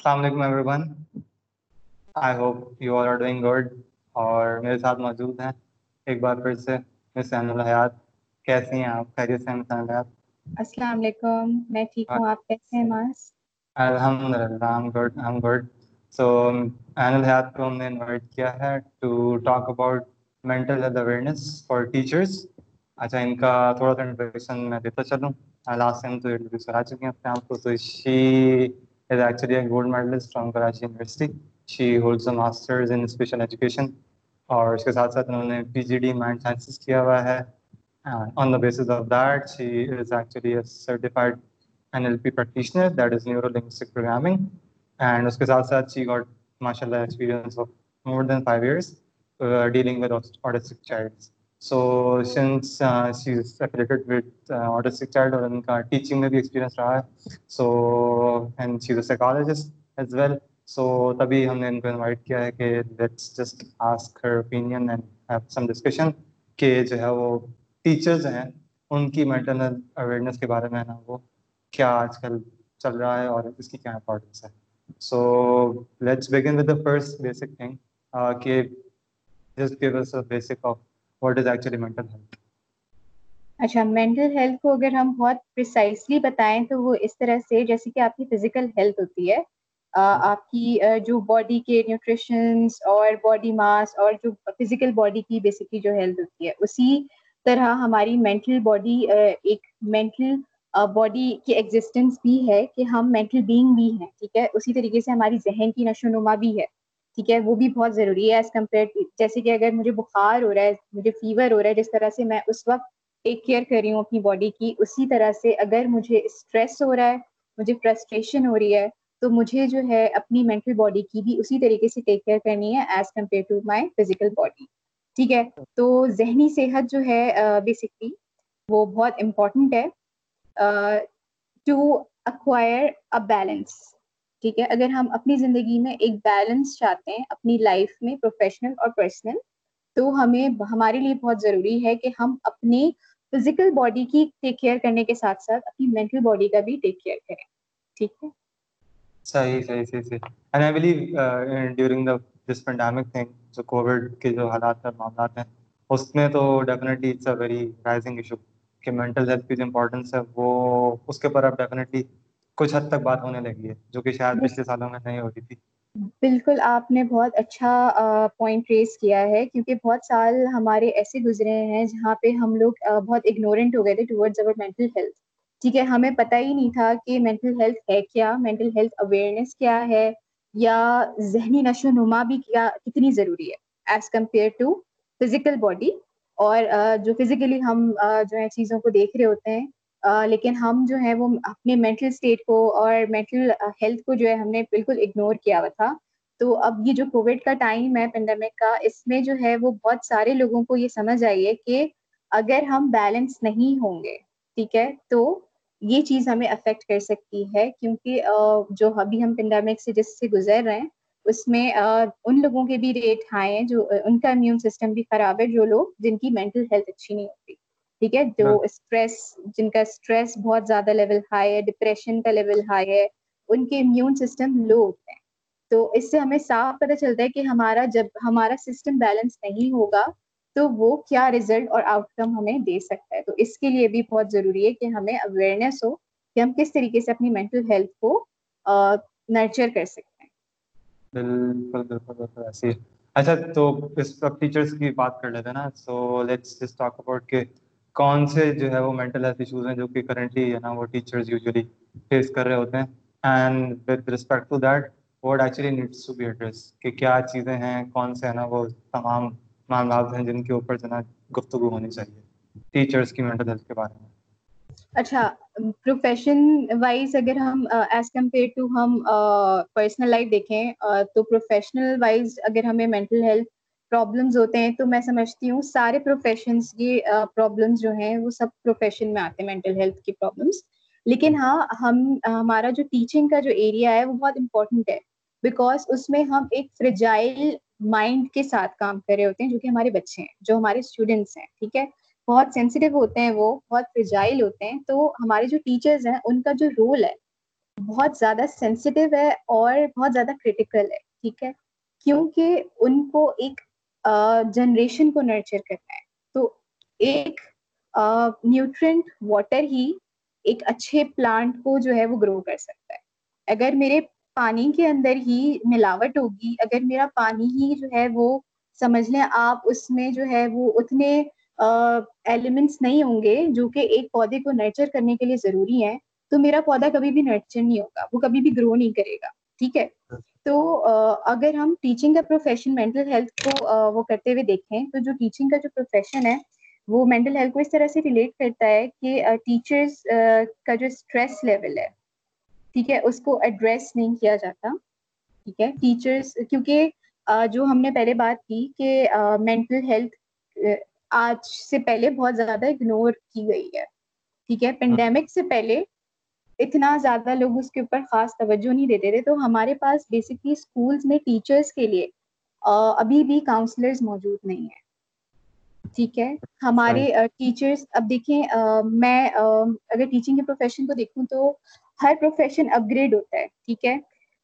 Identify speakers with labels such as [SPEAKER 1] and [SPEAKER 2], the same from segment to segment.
[SPEAKER 1] السلام علیکم everyone I hope you are are doing good اور میرے ساتھ موجود ہیں. ایک بار پھر سے مس این الحیات کیسی ہیں آپ؟ خیریت سے مس الحیات
[SPEAKER 2] السلام علیکم. میں ٹھیک ہوں. آپ کیسے ہیں ماس؟
[SPEAKER 1] الحمد للہ ہم گڈ ہم گڈ سو این الحیات کو ہم نے انوائٹ کیا ہے to talk about mental health awareness for teachers اچھا ان کا تھوڑا سا انٹروڈکشن میں دیتا چلوں. لاسٹ ٹائم تو انٹروڈیوس کرا چکے ہیں اپنے آپ کو. تو شی is actually a gold medalist from Karachi University. She holds a master's in special education. اور اس کے ساتھ ساتھ انہوں نے P G D mind sciences کیا ہوا ہے on the basis of that she is actually certified N L P practitioner that is neuro linguistic programming and اس کے ساتھ ساتھ شی گاٹ ماشاء اللہ experience of more than five years dealing with autistic childs so since she is affiliated with autistic child اور ان کا teaching میں بھی experience رہا ہے so and she is a psychologist as well so تبھی ہم نے ان کو انوائٹ کیا ہے کہ let's just ask her opinion and have some discussion کہ جو ہے وہ ٹیچرز ہیں ان کی مینٹل اویئرنیس کے بارے میں نا وہ کیا آج کل چل رہا ہے اور اس کی کیا امپورٹینس ہے so let's begin with the first basic thing کہ just give us basic of what is actually mental health
[SPEAKER 2] اچھا مینٹل ہیلتھ کو اگر ہم بہت پرسائزلی بتائیں تو وہ اس طرح سے جیسے کہ آپ کی فزیکل ہیلتھ ہوتی ہے آپ کی جو باڈی کے نیوٹریشنس اور باڈی ماس اور جو فزیکل باڈی کی بیسکلی جو ہیلتھ ہوتی ہے اسی طرح ہماری مینٹل باڈی ایک مینٹل باڈی کی ایگزسٹنس بھی ہے کہ ہم مینٹل بینگ بھی ہیں ٹھیک ہے؟ اسی طریقے سے ہماری ذہن کی نشو و نما بھی ہے۔ ٹھیک ہے، وہ بھی بہت ضروری ہے ایز کمپیئر جیسے کہ اگر مجھے بخار ہو رہا ہے، مجھے فیور ہو رہا ہے، جس طرح سے میں اس وقت ٹیک کیئر کر رہی ہوں اپنی باڈی کی، اسی طرح سے اگر مجھے اسٹریس ہو رہا ہے، مجھے فرسٹریشن ہو رہی ہے، تو مجھے جو ہے اپنی مینٹل باڈی کی بھی اسی طریقے سے ٹیک کیئر کرنی ہے as compare to my physical body ٹھیک ہے، تو ذہنی صحت جو ہے بیسکلی وہ بہت امپورٹنٹ ہے ٹو اکوائر اے بیلنس ٹھیک ہے؟ اگر ہم اپنی زندگی میں ایک بیلنس چاہتے ہیں، اپنی لائف میں پروفیشنل اور پرسنل تو ہمیں ہمارے لیے بہت ضروری ہے کہ ہم اپنی فزیکل باڈی کی ٹیک کیئر کرنے کے ساتھ ساتھ اپنی مینٹل باڈی کا بھی ٹیک کیئر کریں۔ ٹھیک ہے؟
[SPEAKER 1] صحیح صحیح صحیح صحیح۔ And I believe during the this pandemic thing جو کووڈ کے جو حالات اور معاملات ہیں، اس میں تو definitely it's a very rising issue کہ مینٹل ہیلتھ کی جو امپورٹنس ہے، وہ اس کے اوپر اب ڈیفینیٹلی کچھ حد تک بات ہونے لگی ہے جو کہ شاید پچھلے سالوں میں نہیں ہوتی تھی۔
[SPEAKER 2] بالکل آپ نے بہت اچھا پوائنٹ ریز کیا ہے کیونکہ بہت سال ہمارے ایسے گزرے ہیں جہاں پہ ہم لوگ بہت اگنورینٹ ہو گئے تھے ٹورڈز اوور مینٹل ہیلتھ ٹھیک ہے ہمیں پتہ ہی نہیں تھا کہ مینٹل ہیلتھ ہے کیا مینٹل ہیلتھ اویئرنیس کیا ہے یا ذہنی نشو و نما بھی کیا کتنی ضروری ہے۔ As compare to physical body اور جو فزیکلی ہم جو ہے چیزوں کو دیکھ رہے ہوتے ہیں لیکن ہم جو ہے وہ اپنے مینٹل اسٹیٹ کو اور مینٹل ہیلتھ کو جو ہے ہم نے بالکل اگنور کیا ہوا تھا۔ تو اب یہ جو کووڈ کا ٹائم ہے پینڈیمک کا، اس میں جو ہے وہ بہت سارے لوگوں کو یہ سمجھ آئی ہے کہ اگر ہم بیلنس نہیں ہوں گے، ٹھیک ہے، تو یہ چیز ہمیں افیکٹ کر سکتی ہے۔ کیونکہ جو ابھی ہم پینڈیمک سے جس سے گزر رہے ہیں، اس میں ان لوگوں کے بھی ریٹ ہائی ہیں جو، ان کا امیون سسٹم بھی خراب ہے، جو لوگ جن کی مینٹل ہیلتھ اچھی نہیں ہوتی۔ ٹھیک ہے جو اسٹریس جن کا اسٹریس بہت زیادہ لیول ہائی ہے ڈپریشن کا لیول ہائی ہے ان کے امیون سسٹم لو ہوتے ہیں۔ تو اس سے ہمیں صاف پتہ چلتا ہے کہ ہمارا جب ہمارا سسٹم بیلنس نہیں ہوگا تو وہ کیا ریزلٹ اور آؤٹ کم ہمیں دے سکتا ہے۔ تو اس کے لیے بھی بہت ضروری ہے کہ ہمیں اویئرنیس ہو کہ ہم کس طریقے سے اپنی مینٹل ہیلتھ کو نرچر کر سکتے ہیں۔
[SPEAKER 1] بالکل بالکل اچھا تو اس وقت ٹیچرس کی بات کر لیتے ہیں نا۔ سو لیٹس ٹاک اباؤٹ کہ کون سے جو ہے وہ مینٹل ہیلتھ ایشوز ہیں جو کہ کرنٹلی ہے نا وہ ٹیچرز یوزلی فیس کر رہے ہوتے ہیں and with respect to that what actually needs to be address کہ کیا چیزیں ہیں، کون سے ہے نا وہ تمام معاملات ہیں جن کے اوپر جو نا گفتگو ہونی چاہیے ٹیچرس کی مینٹل ہیلتھ کے بارے میں۔
[SPEAKER 2] اچھا پروفیشن وائز اگر ہم ایز کمپیئر ٹو ہم پرسنل لائف دیکھیں تو پروفیشنل وائز اگر ہمیں مینٹل ہیلتھ پرابلمس ہوتے ہیں، تو میں سمجھتی ہوں سارے پروفیشنس کی پرابلمس جو ہیں، وہ سب پروفیشن میں آتے ہیں مینٹل ہیلتھ کی پرابلمس لیکن ہاں ہم، ہمارا جو ٹیچنگ کا جو ایریا ہے، وہ بہت امپورٹنٹ ہے۔ بیکاز اس میں ہم ایک فریجائل مائنڈ کے ساتھ کام کر رہے ہوتے ہیں، جو کہ ہمارے بچے ہیں، جو ہمارے اسٹوڈینٹس ہیں، ٹھیک ہے؟ بہت سینسیٹیو ہوتے ہیں وہ، بہت فریجائل ہوتے ہیں۔ تو ہمارے جو ٹیچرز ہیں، ان کا جو رول ہے، بہت زیادہ سینسٹیو ہے اور بہت زیادہ کریٹیکل ہے، ٹھیک ہے؟ کیونکہ ان کو ایک جنریشن کو نرچر کرنا ہے۔ تو ایک نیوٹرینٹ واٹر ہی ایک اچھے پلانٹ کو جو ہے وہ گرو کر سکتا ہے۔ اگر میرے پانی کے اندر ہی ملاوٹ ہوگی، اگر میرا پانی ہی جو ہے وہ سمجھ لیں آپ اس میں جو ہے وہ اتنے ایلیمنٹس نہیں ہوں گے جو کہ ایک پودے کو نرچر کرنے کے لیے ضروری ہیں، تو میرا پودا کبھی بھی نرچر نہیں ہوگا، وہ کبھی بھی گرو نہیں کرے گا۔ ٹھیک ہے؟ ہاں۔ تو اگر ہم ٹیچنگ کا پروفیشن مینٹل ہیلتھ کو وہ کرتے ہوئے دیکھیں تو جو ٹیچنگ کا جو پروفیشن ہے وہ مینٹل ہیلتھ کو اس طرح سے ریلیٹ کرتا ہے کہ ٹیچرس کا جو اسٹریس لیول ہے ٹھیک ہے اس کو ایڈریس نہیں کیا جاتا ٹھیک ہے ٹیچرس کیونکہ جو ہم نے پہلے بات کی کہ مینٹل ہیلتھ آج سے پہلے بہت زیادہ اگنور کی گئی ہے ٹھیک ہے پینڈیمک سے پہلے اتنا زیادہ لوگ اس کے اوپر خاص توجہ نہیں دیتے تھے، تو ہمارے پاس بیسکلی اسکولس میں ٹیچرس کے لیے ابھی بھی کاؤنسلرز موجود نہیں ہیں۔ ٹھیک ہے؟ ہمارے ٹیچرس اب دیکھیں میں اگر ٹیچنگ کے پروفیشن کو دیکھوں تو ہر پروفیشن اپ گریڈ ہوتا ہے، ٹھیک ہے؟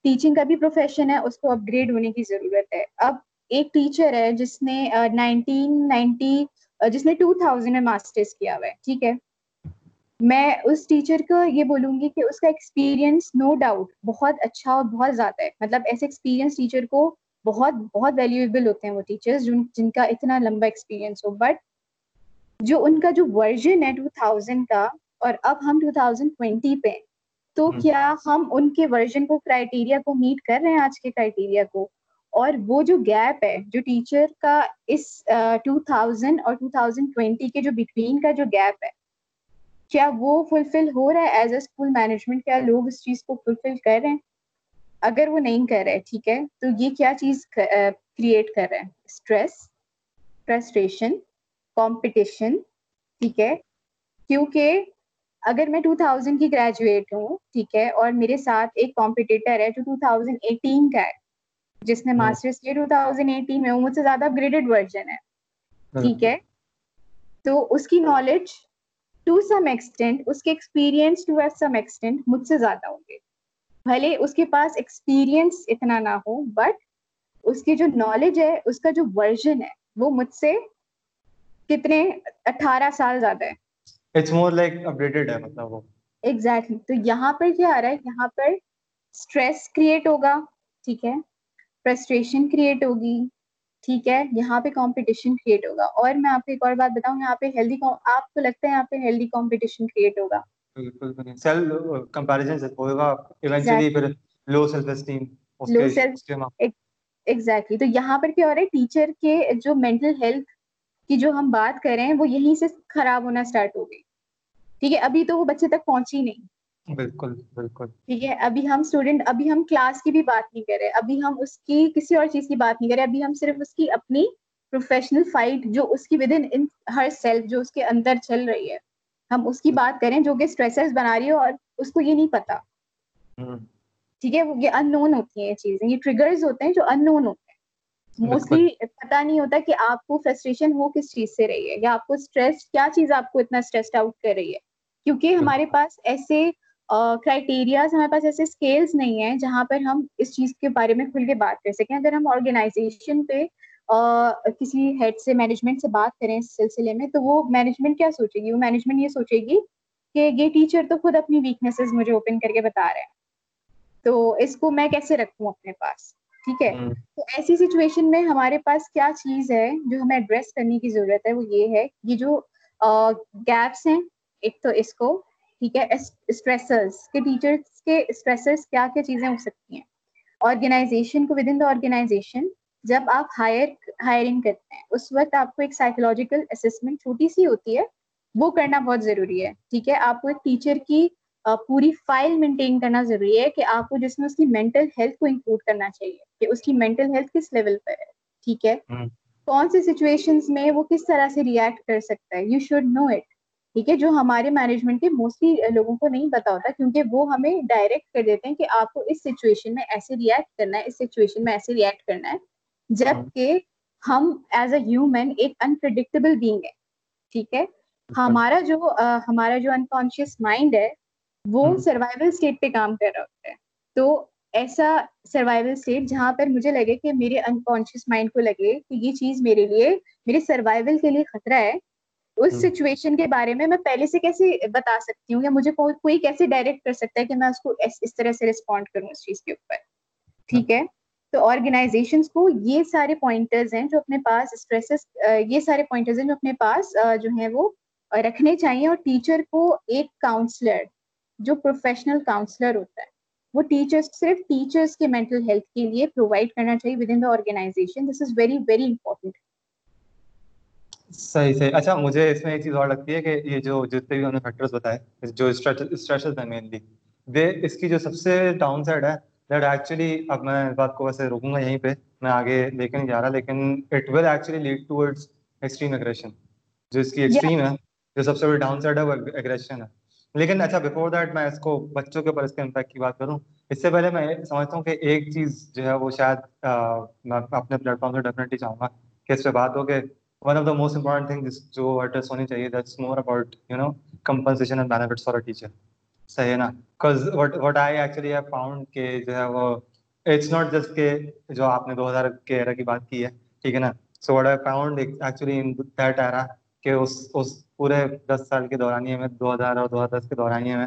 [SPEAKER 2] ٹیچنگ کا بھی پروفیشن ہے، اس کو اپ گریڈ ہونے کی ضرورت ہے۔ اب ایک ٹیچر ہے جس نے نائنٹین نائنٹی جس نے ٹو تھاؤزینڈ میں ماسٹرس کیا ہوا ہے، ٹھیک ہے؟ میں اس ٹیچر کو یہ بولوں گی کہ اس کا ایکسپیرینس نو ڈاؤٹ بہت اچھا اور بہت زیادہ ہے۔ مطلب ایسے ایکسپیرینس ٹیچر کو بہت بہت ویلیویبل ہوتے ہیں وہ ٹیچرس جن کا اتنا لمبا ایکسپیرینس ہو۔ بٹ جو ان کا جو ورژن ہے ٹو تھاؤزینڈ کا اور اب ہم ٹو تھاؤزینڈ ٹوینٹی پہ تو کیا ہم ان کے ورژن کو کرائٹیریا کو میٹ کر رہے ہیں آج کے کرائٹیریا کو؟ اور وہ جو گیپ ہے جو ٹیچر کا اس ٹو تھاؤزینڈ اور ٹو تھاؤزینڈ ٹوینٹی کے جو بٹوین کا جو گیپ ہے کیا وہ فلفل ہو رہا ہے ایز اے اسکول مینجمنٹ کیا لوگ اس چیز کو فلفل کر رہے ہیں؟ اگر وہ نہیں کر رہے ٹھیک ہے تو یہ کیا چیز کریٹ کر رہے ہیں؟ اسٹریس فرسٹریشن کمپٹیشن ٹھیک ہے کیونکہ اگر میں ٹو تھاؤزینڈ کی گریجویٹ ہوں ٹھیک ہے اور میرے ساتھ ایک کمپٹیٹر ہے جو ٹو تھاؤزینڈ ایٹین کا ہے جس نے ماسٹرس کیا ٹو تھاؤزینڈ ایٹین میں وہ مجھ سے زیادہ اپگریڈیڈ ورژن ہے ٹھیک ہے تو اس کی نالج ٹو سم ایکسٹینٹ اس کے ایکسپیرئنس ٹو سم ایکسٹینٹ مجھ سے زیادہ ہوں گے بھلے اس کے پاس ایکسپیرئنس اتنا نہ ہو بٹ اس کی جو نالج ہے اس کا جو ورژن ہے وہ مجھ سے کتنے اٹھارہ سال زیادہ ہے
[SPEAKER 1] اٹس مور لائک اپڈیٹڈ ہے مطلب وہ
[SPEAKER 2] ایگزیکٹلی تو یہاں پر کیا آ رہا ہے یہاں پر اسٹریس کریٹ ہوگا ٹھیک ہے فرسٹریشن کریٹ ہوگی ٹھیک ہے یہاں پہ کمپٹیشن کریٹ ہوگا۔ اور میں آپ کو ایک اور بات بتاؤں یہاں پہ ہیلدی آپ کو لگتا ہے یہاں پہ ہیلدی کمپٹیشن کریٹ ہوگا؟ ایگزیکٹلی تو یہاں پر کیا ہو رہا ہے ٹیچر کے جو مینٹل ہیلتھ کی جو ہم بات کر رہے ہیں وہ یہیں سے خراب ہونا اسٹارٹ ہو گئی۔ ٹھیک ہے ابھی تو وہ بچے تک پہنچی نہیں۔
[SPEAKER 1] بالکل بالکل۔
[SPEAKER 2] ٹھیک ہے ابھی ہم اسٹوڈینٹ ابھی ہم کلاس کی بھی بات نہیں کر رہے۔ ابھی ہم اس کی کسی اور چیز کی بات نہیں کر رہے۔ ابھی ہم صرف اس کی اپنی پروفیشنل فائٹ جو اس کی ود ان ہر سیلف جو اس کے اندر چل رہی ہے۔ ہم اس کی بات کریں جو کہ اسٹریسرز بنا رہی ہو اور اس کو یہ نہیں پتا۔ ٹھیک ہے یہ ان نون ہوتی ہیں یہ چیزیں۔ یہ ٹریگرز ہوتے ہیں جو ان نون ہوتے ہیں۔ موسٹلی پتا نہیں ہوتا کہ آپ کو فرسٹریشن ہو کس چیز سے رہی ہے یا آپ کو اسٹریس کیا چیز آپ کو اتنا اسٹریس آؤٹ کر رہی ہے؟ کیونکہ ہمارے پاس ایسے کرائٹیریاز ہمارے پاس ایسے اسکیلس نہیں ہیں جہاں پر ہم اس چیز کے بارے میں کھل کے بات کر سکیں۔ اگر ہم آرگنائزیشن پہ کسی ہیڈ سے مینجمنٹ سے بات کریں اس سلسلے میں تو وہ مینجمنٹ کیا سوچے گی؟ وہ مینجمنٹ یہ سوچے گی کہ یہ ٹیچر تو خود اپنی ویکنیسز مجھے اوپن کر کے بتا رہے ہیں تو اس کو میں کیسے رکھوں اپنے پاس؟ ٹھیک ہے؟ تو ایسی سچویشن میں ہمارے پاس کیا چیز ہے جو ہمیں ایڈریس کرنے کی ضرورت ہے؟ وہ یہ ہے یہ جو گیپس ہیں ایک تو اس کو ٹھیک ہے اسٹریسرس کے ٹیچرس کے اسٹریسرس کیا کیا چیزیں ہو سکتی ہیں؟ آرگنائزیشن کو ود ان دا آرگنائزیشن جب آپ ہائر ہائرنگ کرتے ہیں اس وقت آپ کو ایک سائیکولوجیکل اسسمنٹ چھوٹی سی ہوتی ہے وہ کرنا بہت ضروری ہے ٹھیک ہے؟ آپ کو ایک ٹیچر کی پوری فائل مینٹین کرنا ضروری ہے کہ آپ کو جس میں اس کی مینٹل ہیلتھ کو انکلوڈ کرنا چاہیے کہ اس کی مینٹل ہیلتھ کس لیول پر ہے ٹھیک ہے؟ کون سی سچویشن میں وہ کس طرح سے ریئیکٹ کر سکتا ہے؟ یو شوڈ نو اٹ ٹھیک ہے جو ہمارے مینجمنٹ کے موسٹلی لوگوں کو نہیں پتا ہوتا کیونکہ وہ ہمیں ڈائریکٹ کر دیتے ہیں کہ آپ کو اس سچویشن میں ایسے ریئیکٹ کرنا ہے اس سچویشن میں ایسے ریئیکٹ کرنا ہے جبکہ ہم ایز اے ہیومن ایک انپرڈکٹیبل بینگ ہے ٹھیک ہے؟ ہمارا جو ہمارا جو انکانشیس مائنڈ ہے وہ سروائول اسٹیٹ پہ کام کر رہا ہوتا ہے۔ تو ایسا سروائول اسٹیٹ جہاں پر مجھے لگے کہ میرے انکانشیس مائنڈ کو لگے کہ یہ چیز میرے لیے میرے سروائول کے لیے خطرہ ہے اس سچویشن کے بارے میں میں پہلے سے کیسے بتا سکتی ہوں یا مجھے کوئی کیسے ڈائریکٹ کر سکتا ہے کہ میں اس کو اس طرح سے رسپونڈ کروں اس چیز کے اوپر؟ ٹھیک ہے؟ تو آرگنائزیشن کو یہ سارے پوائنٹرز ہیں جو اپنے پاس اسٹریسز یہ سارے پوائنٹرز ہیں جو اپنے پاس جو ہیں وہ رکھنے چاہیے اور ٹیچر کو ایک کاؤنسلر جو پروفیشنل کاؤنسلر ہوتا ہے وہ ٹیچرس صرف ٹیچرس کے مینٹل ہیلتھ کے لیے پرووائڈ کرنا چاہیے within the organization this is very very important
[SPEAKER 1] صحیح صحیح۔ اچھا مجھے اس میں ایک چیز اور لگتی ہے کہ یہ جو جتنے بھی ہم نے فیکٹرز بتائے جو اسٹریسز ہیں مینلی وہ اس کی جو سب سے ڈاؤن سائڈ ہے دیٹ ایکچولی اب میں اس بات کو ویسے روکوں گا یہیں پہ میں آگے لے کے نہیں جا رہا لیکن it will actually lead towards extreme aggression جو اس کی ایکسٹریم ہے جو سب سے بڑی ڈاؤن سائڈ ہے وہ اگریشن ہے۔ لیکن اچھا بفور دیٹ میں اس کو بچوں کے اوپر اس کے امپیکٹ کی بات کروں اس سے پہلے میں سمجھتا ہوں کہ ایک چیز جو ہے وہ شاید میں اپنے پلیٹ فارم سے ڈیفینیٹلی چاہوں گا کہ اس پہ بات ہو کہ one of the most important thing جو ایڈریس ہونی چاہیے that's more about you know compensation and benefits for a teacher صحیح ہے نا because what what I actually have found کہ جو ہے وہ اٹس ناٹ جسٹ کہ جو آپ نے دو ہزار کے ایرا کی بات کی ہے ٹھیک ہے نا so what I found actually in that era کہ اس اس پورے دس سال کے دورانیے میں، دو ہزار اور دو ہزار دس کے دورانیے میں،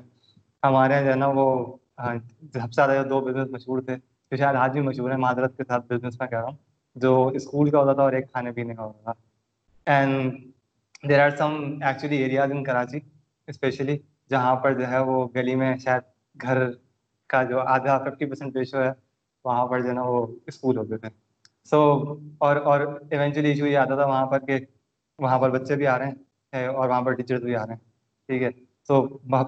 [SPEAKER 1] ہمارے یہاں جو ہے نا وہ ہاں، سب سے زیادہ دو بزنس مشہور تھے، جو شاید آج بھی مشہور ہیں، معذرت کے ساتھ بزنس میں کہہ رہا ہوں، جو اسکول کا ہوتا تھا اور ایک کھانے پینے کا ہوتا تھا۔ And there are some actually areas in Karachi especially جہاں پر جو ہے وہ گلی میں شاید گھر کا جو آدھا ففٹی پرسینٹ ریشو ہے، وہاں پر جو ہے نا وہ اسکول ہوتے تھے۔ سو اور اور ایونچولی ایشو یہ آتا تھا وہاں پر کہ وہاں پر بچے بھی آ رہے ہیں اور وہاں پر ٹیچرس بھی آ رہے ہیں۔ ٹھیک ہے۔ So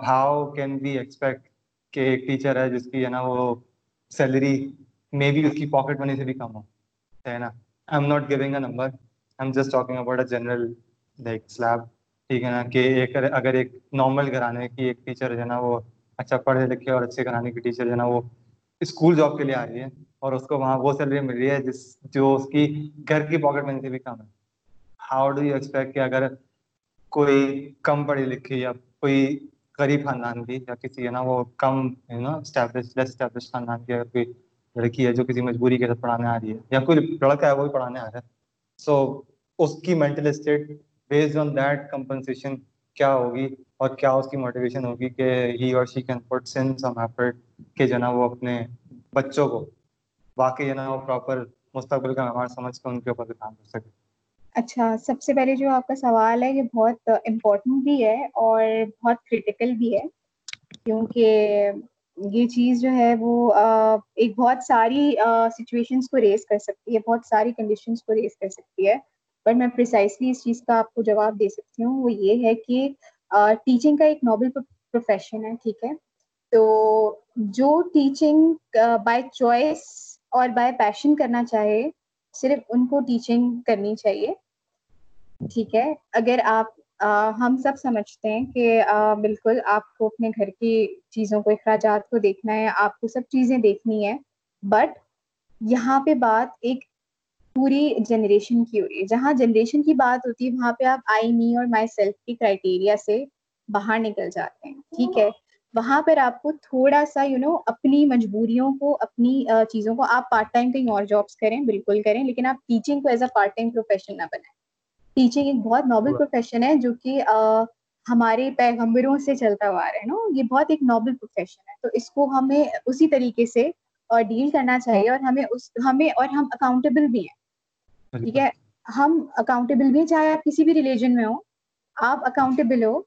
[SPEAKER 1] how can be expect کہ ایک ٹیچر ہے جس کی ہے نا وہ سیلری مے بی اس کی پاکٹ منی سے بھی کم ہو، ہے نا؟ I am not giving a number am just talking about a general like slab ٹھیک ہے نا، کہ ایک اگر ایک نارمل گھرانے کی ایک ٹیچر جو ہے نا، وہ اچھا پڑھے لکھے اور اچھے گھرانے کی ٹیچر جو ہے نا، وہ اسکول جاب کے لیے آ رہی ہے اور اس کو وہاں وہ سیلری مل رہی ہے جس، جو اس کی گھر کی پاکٹ منی سے بھی کم ہے۔ ہاؤ ڈو یو ایکسپیکٹ کہ اگر کوئی کم پڑھی لکھی یا کوئی غریب خاندان کی یا کسی ہے نا، وہ کم you know establish less establish خاندان کی اگر کوئی لڑکی ہے جو کسی مجبوری کے ساتھ پڑھانے آ رہی ہے یا کوئی لڑکا ہے وہ بھی پڑھانے آ رہا ہے۔ سو اس کی mental state based on that compensation کیا ہوگی اور کیا اس کی موٹیویشن ہوگی کہ ہی اور she can put sun some effort کہ جو نا وہ اپنے بچوں کو واقعی جو نا وہ پراپر مستقبل کا معمار سمجھ کر ان کے اوپر کام کر سکے۔
[SPEAKER 2] اچھا سب سے پہلے جو آپ کا سوال ہے، یہ بہت امپورٹنٹ بھی ہے اور بہت کریٹیکل بھی ہے، کیونکہ یہ چیز جو ہے وہ ایک بہت ساری سچویشنس کو ریز کر سکتی ہے، بہت ساری کنڈیشنس کو ریز کر سکتی ہے۔ پر میں پریسائسلی اس چیز کا آپ کو جواب دے سکتی ہوں، وہ یہ ہے کہ ٹیچنگ کا ایک نوبل پروفیشن ہے، ٹھیک ہے؟ تو جو ٹیچنگ بائی چوائس اور بائی پیشن کرنا چاہے، صرف ان کو ٹیچنگ کرنی چاہیے، ٹھیک ہے؟ اگر آپ ہم سب سمجھتے ہیں کہ بالکل آپ کو اپنے گھر کی چیزوں کو، اخراجات کو دیکھنا ہے، آپ کو سب چیزیں دیکھنی ہے بٹ یہاں پہ بات ایک پوری جنریشن کی ہو رہی ہے۔ جہاں جنریشن کی بات ہوتی ہے وہاں پہ آپ آئی می اور مائی سیلف کی کرائٹیریا سے باہر نکل جاتے ہیں ٹھیک ہے؟ وہاں پر آپ کو تھوڑا سا یو نو اپنی مجبوریوں کو اپنی چیزوں کو آپ پارٹ ٹائم کہیں اور جابس کریں بالکل کریں لیکن آپ ٹیچنگ کو as a part time profession نہ بنائیں۔ ٹیچنگ ایک بہت نوبل پروفیشن ہے جو کہ ہمارے پیغمبروں سے چلتا ہوا رہا ہے نا یہ بہت ایک نوبل پروفیشن ہے۔ تو اس کو ہمیں اسی طریقے سے ڈیل کرنا چاہیے اور ہمیں اس ہمیں اور ہم اکاؤنٹیبل بھی ہیں۔ ٹھیک ہے؟ ہم اکاؤنٹیبل بھی چاہے آپ کسی بھی ریلیجن میں ہو آپ اکاؤنٹیبل ہو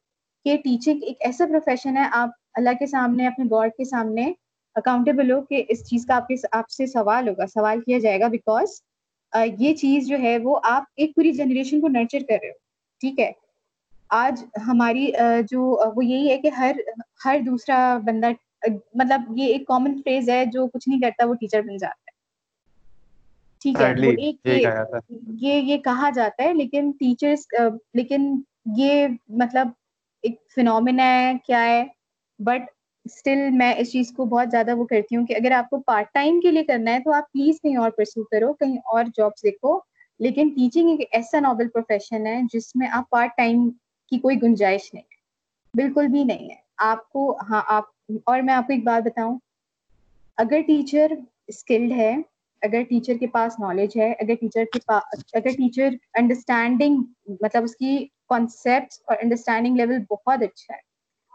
[SPEAKER 2] کہ ٹیچنگ ایک ایسا پروفیشن ہے، آپ اللہ کے سامنے، اپنے گاڈ کے سامنے اکاؤنٹیبل ہو کہ اس چیز کا آپ کے آپ سے سوال ہوگا، سوال کیا جائے گا بیکاز یہ چیز جو ہے وہ آپ ایک پوری جنریشن کو نرچر کر رہے ہو۔ ٹھیک ہے؟ آج ہماری جو، وہ یہی ہے کہ ہر ہر دوسرا بندہ مطلب یہ ایک کامن فریز ہے، جو کچھ نہیں کرتا وہ ٹیچر بن جاتا۔ ہے ٹھیک ہے وہ ایک یہ یہ کہا جاتا ہے۔ لیکن ٹیچرس لیکن یہ مطلب ایک فنومنا ہے کیا ہے؟ بٹ اسٹل میں اس چیز کو بہت زیادہ وہ کرتی ہوں کہ اگر آپ کو پارٹ ٹائم کے لیے کرنا ہے تو آپ پلیز کہیں اور پرسو کرو کہیں اور جابس دیکھو۔ لیکن ٹیچنگ ایک ایسا نوبل پروفیشن ہے جس میں آپ پارٹ ٹائم کی کوئی گنجائش نہیں ہے بالکل بھی نہیں ہے۔ آپ کو ہاں آپ اور میں آپ کو ایک بات بتاؤں۔ اگر ٹیچر اسکلڈ ہے اگر ٹیچر کے پاس نالج ہے اگر ٹیچر کے پاس اگر ٹیچر انڈرسٹینڈنگ مطلب اس کی کانسیپٹ اور انڈرسٹینڈنگ لیول بہت اچھا ہے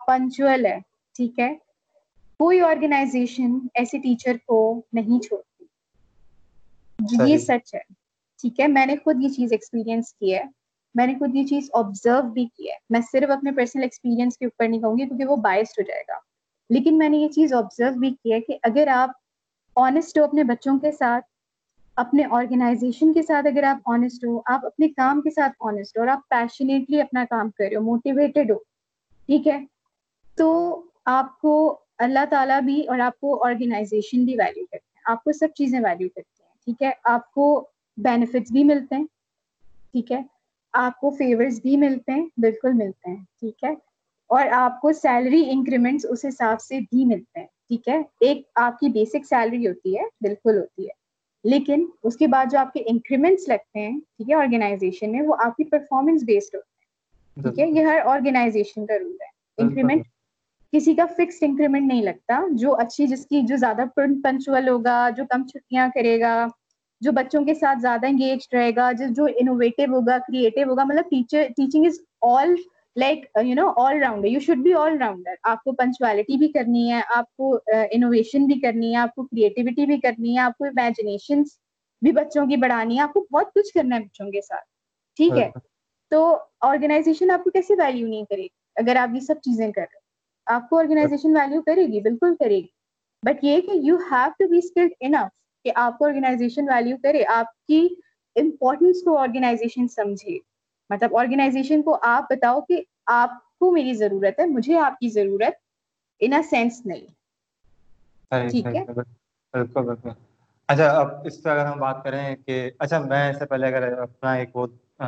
[SPEAKER 2] پنچوئل ہے ٹھیک ہے؟ کوئی آرگنائزیشن ایسے ٹیچر کو نہیں چھوڑتی۔ یہ سچ ہے ٹھیک ہے؟ میں نے خود یہ چیز ایکسپیرینس کی ہے میں نے خود یہ چیز آبزرو بھی کی ہے۔ میں صرف اپنے پرسنل ایکسپیرینس کے اوپر نہیں کہوں گی کیونکہ وہ باعث ہو جائے گا۔ لیکن میں نے یہ چیز آبزرو بھی کی ہے کہ اگر آپ آنےسٹ ہو اپنے بچوں کے ساتھ، اپنے آرگنائزیشن کے ساتھ اگر آپ آنےسٹ ہو، آپ اپنے کام کے ساتھ آنےسٹ ہو اور آپ پیشنیٹلی اپنا کام کر رہے ہو موٹیویٹیڈ ہو، ٹھیک ہے؟ تو آپ کو اللہ تعالیٰ بھی اور آپ کو آرگنائزیشن بھی ویلیو کرتے ہیں، آپ کو سب چیزیں ویلیو کرتی ہیں، ٹھیک ہے؟ آپ کو بینیفٹس بھی ملتے ہیں، ٹھیک ہے؟ آپ کو فیورز بھی ملتے ہیں، بالکل ملتے ہیں، ٹھیک ہے؟ اور آپ کو سیلری انکریمنٹس اس حساب سے بھی ملتے ہیں۔ ٹھیک ہے ایک آپ کی بیسک سیلری ہوتی ہے بالکل ہوتی ہے۔ لیکن اس کے بعد جو آپ کے انکریمنٹس لگتے ہیں ٹھیک ہے آرگنائزیشن میں وہ آپ کی پرفارمنس بیسڈ ہوتے ہیں۔ ٹھیک ہے یہ ہر آرگنائزیشن کا رول ہے۔ انکریمنٹ کسی کا فکسڈ انکریمنٹ نہیں لگتا۔ جو اچھی جس کی جو زیادہ پنچول ہوگا جو کم چھٹیاں کرے گا جو بچوں کے ساتھ زیادہ انگیج رہے گا جو انوویٹو ہوگا کریٹو ہوگا مطلب teaching is all like you know all rounder you should be all rounder آپ کو پنچوالٹی بھی کرنی ہے آپ کو انوویشن بھی کرنی ہے آپ کو کریٹیوٹی بھی کرنی ہے آپ کو امیجنیشن بھی بچوں کی بڑھانی ہے آپ کو بہت کچھ کرنا ہے بچوں کے ساتھ ٹھیک ہے تو آرگنائزیشن آپ کو کیسے ویلیو نہیں کرے گی اگر آپ یہ سب چیزیں کر رہے آپ کو آرگنائزیشن ویلیو کرے گی بالکل کرے گی بٹ یہ کہ you have to be skilled enough کہ آپ کو آرگنائزیشن ویلیو کرے آپ کی امپورٹینس کو آرگنائزیشن سمجھے مطلب آرگنائزیشن کو آپ بتاؤ کہ آپ کو میری ضرورت ہے مجھے آپ کی ضرورت ان سینس نہیں۔ ٹھیک ہے؟
[SPEAKER 1] بالکل بالکل اچھا اب اس پہ اگر ہم بات کریں کہ اچھا میں اس سے پہلے اگر اپنا ایک وہ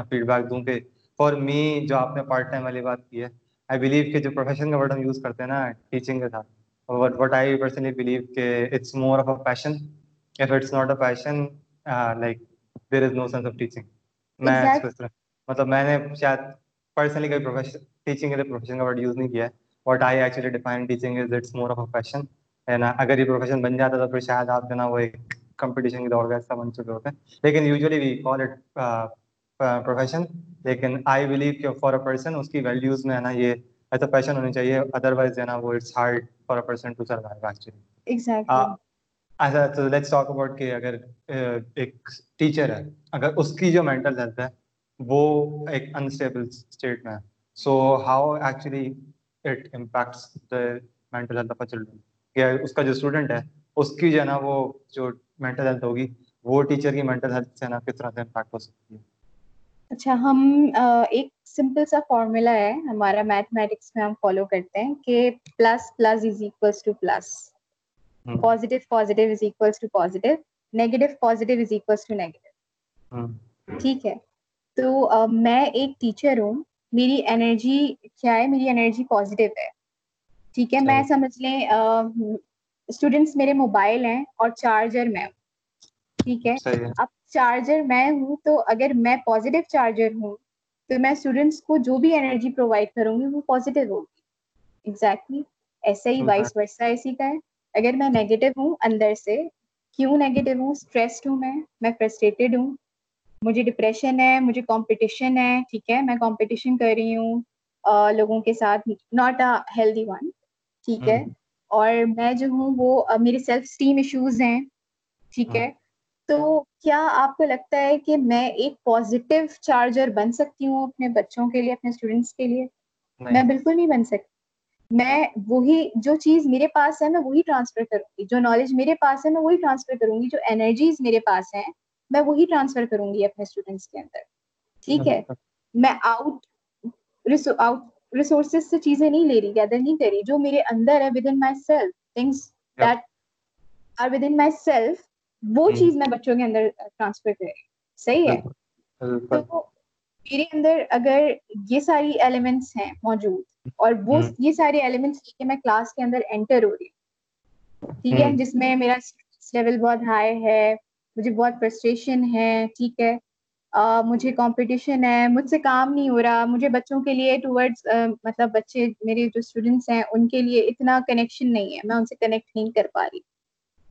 [SPEAKER 1] فیڈ بیک دوں کہ فار می جو آپ نے پارٹ ٹائم والی بات کی ہے آئی بلیو کہ جو پروفیشن کا ورڈ ہم یوز کرتے ہیں نا ٹیچنگ کے ساتھ وٹ آئی پرسنلی بلیو کہ it's more of a passion if it's not a passion like there is no sense of teaching میں مطلب میں نے شاید پرسنلی کوئی پروفیشن ٹیچنگ کے پروفیشن کا ورڈ یوز نہیں کیا ہے. What I actually define teaching is it's more of a passion ہے نا؟ اگر یہ پروفیشن بن جاتا تو پھر شاید آپ جو نا وہ ایک کمپٹیشن کی دوڑ کا حصہ بن چکے ہوتے. ہیں لیکن usually we call it profession لیکن آئی بلیو کہ فار اے پرسن اس کی ویلیوز میں ہے نا یہ ایسا پیشن ہونی چاہیے. ادر وائز ہے نا وہ it's hard for a person to survive actually ایسا تو لیٹس ٹاک اباؤٹ کہ اگر ایک ٹیچر ہے اگر اس کی جو مینٹل ہیلتھ ہے وہ ایک انسٹیبل اسٹیٹ میں ہے۔ So how actually it impacts the mental health of a children کہ اس کا جو اسٹوڈنٹ ہے اس کی جو ہے نا وہ جو مینٹل ہیلتھ ہوگی وہ ٹیچر کی مینٹل ہیلتھ سے نا کس طرح سے امپیکٹ ہو سکتی ہے؟
[SPEAKER 2] اچھا ہم ایک سمپل سا فارمولا ہے ہمارا میتھمیٹکس میں ہم فالو کرتے ہیں کہ plus plus is equals to plus positive positive is equals to positive negative positive is equals to negative ٹھیک ہے۔ تو میں ایک ٹیچر ہوں میری انرجی کیا ہے؟ میری انرجی پازیٹیو ہے۔ ٹھیک ہے؟ میں سمجھ لیں اسٹوڈینٹس میرے موبائل ہیں اور چارجر میں ہوں۔ ٹھیک ہے؟ اب چارجر میں ہوں تو اگر میں پازیٹیو چارجر ہوں تو میں اسٹوڈینٹس کو جو بھی انرجی پرووائڈ کروں گی وہ پازیٹیو ہوگی۔ ایگزیکٹلی ایسا ہی وائس ورسا اسی کا ہے۔ اگر میں نیگیٹو ہوں اندر سے کیوں نیگیٹو ہوں؟ اسٹریسڈ ہوں میں میں فرسٹریٹیڈ ہوں۔ مجھے ڈپریشن ہے مجھے کمپٹیشن ہے ٹھیک ہے میں کمپٹیشن کر رہی ہوں لوگوں کے ساتھ ناٹ اے ہیلدی ون ٹھیک ہے۔ اور میں جو ہوں وہ میرے سیلف اسٹیم ایشوز ہیں ٹھیک ہے۔ تو کیا آپ کو لگتا ہے کہ میں ایک پازیٹیو چارجر بن سکتی ہوں اپنے بچوں کے لیے اپنے اسٹوڈینٹس کے لیے؟ میں بالکل نہیں بن سکتی۔ میں وہی جو چیز میرے پاس ہے میں وہی ٹرانسفر کروں گی۔ جو نالج میرے پاس ہے میں وہی ٹرانسفر کروں گی۔ جو انرجیز میرے پاس ہیں میں وہی ٹرانسفر کروں گی اپنے اسٹوڈینٹس کے اندر۔ ٹھیک ہے؟ میں آؤٹ آؤٹ ریسورسز سے چیزیں نہیں لے رہی گیدر نہیں کری جو میرے اندر ہے within myself things that are within myself وہ چیز میں بچوں کے اندر ٹرانسفر کر رہی صحیح ہے؟ تو میرے اندر اگر یہ ساری ایلیمنٹس ہیں موجود اور وہ یہ سارے ایلیمنٹس لے کے میں کلاس کے اندر انٹر ہو رہی ہوں ٹھیک ہے؟ جس میں میرا لیول بہت ہائی ہے مجھے بہت فرسٹریشن ہے ٹھیک ہے۔ مجھے کمپٹیشن ہے مجھ سے کام نہیں ہو رہا۔ مجھے بچوں کے لیے ٹورڈز مطلب بچے میرے جو اسٹوڈینٹس ہیں ان کے لیے اتنا کنیکشن نہیں ہے۔ میں ان سے کنیکٹ نہیں کر پا رہی۔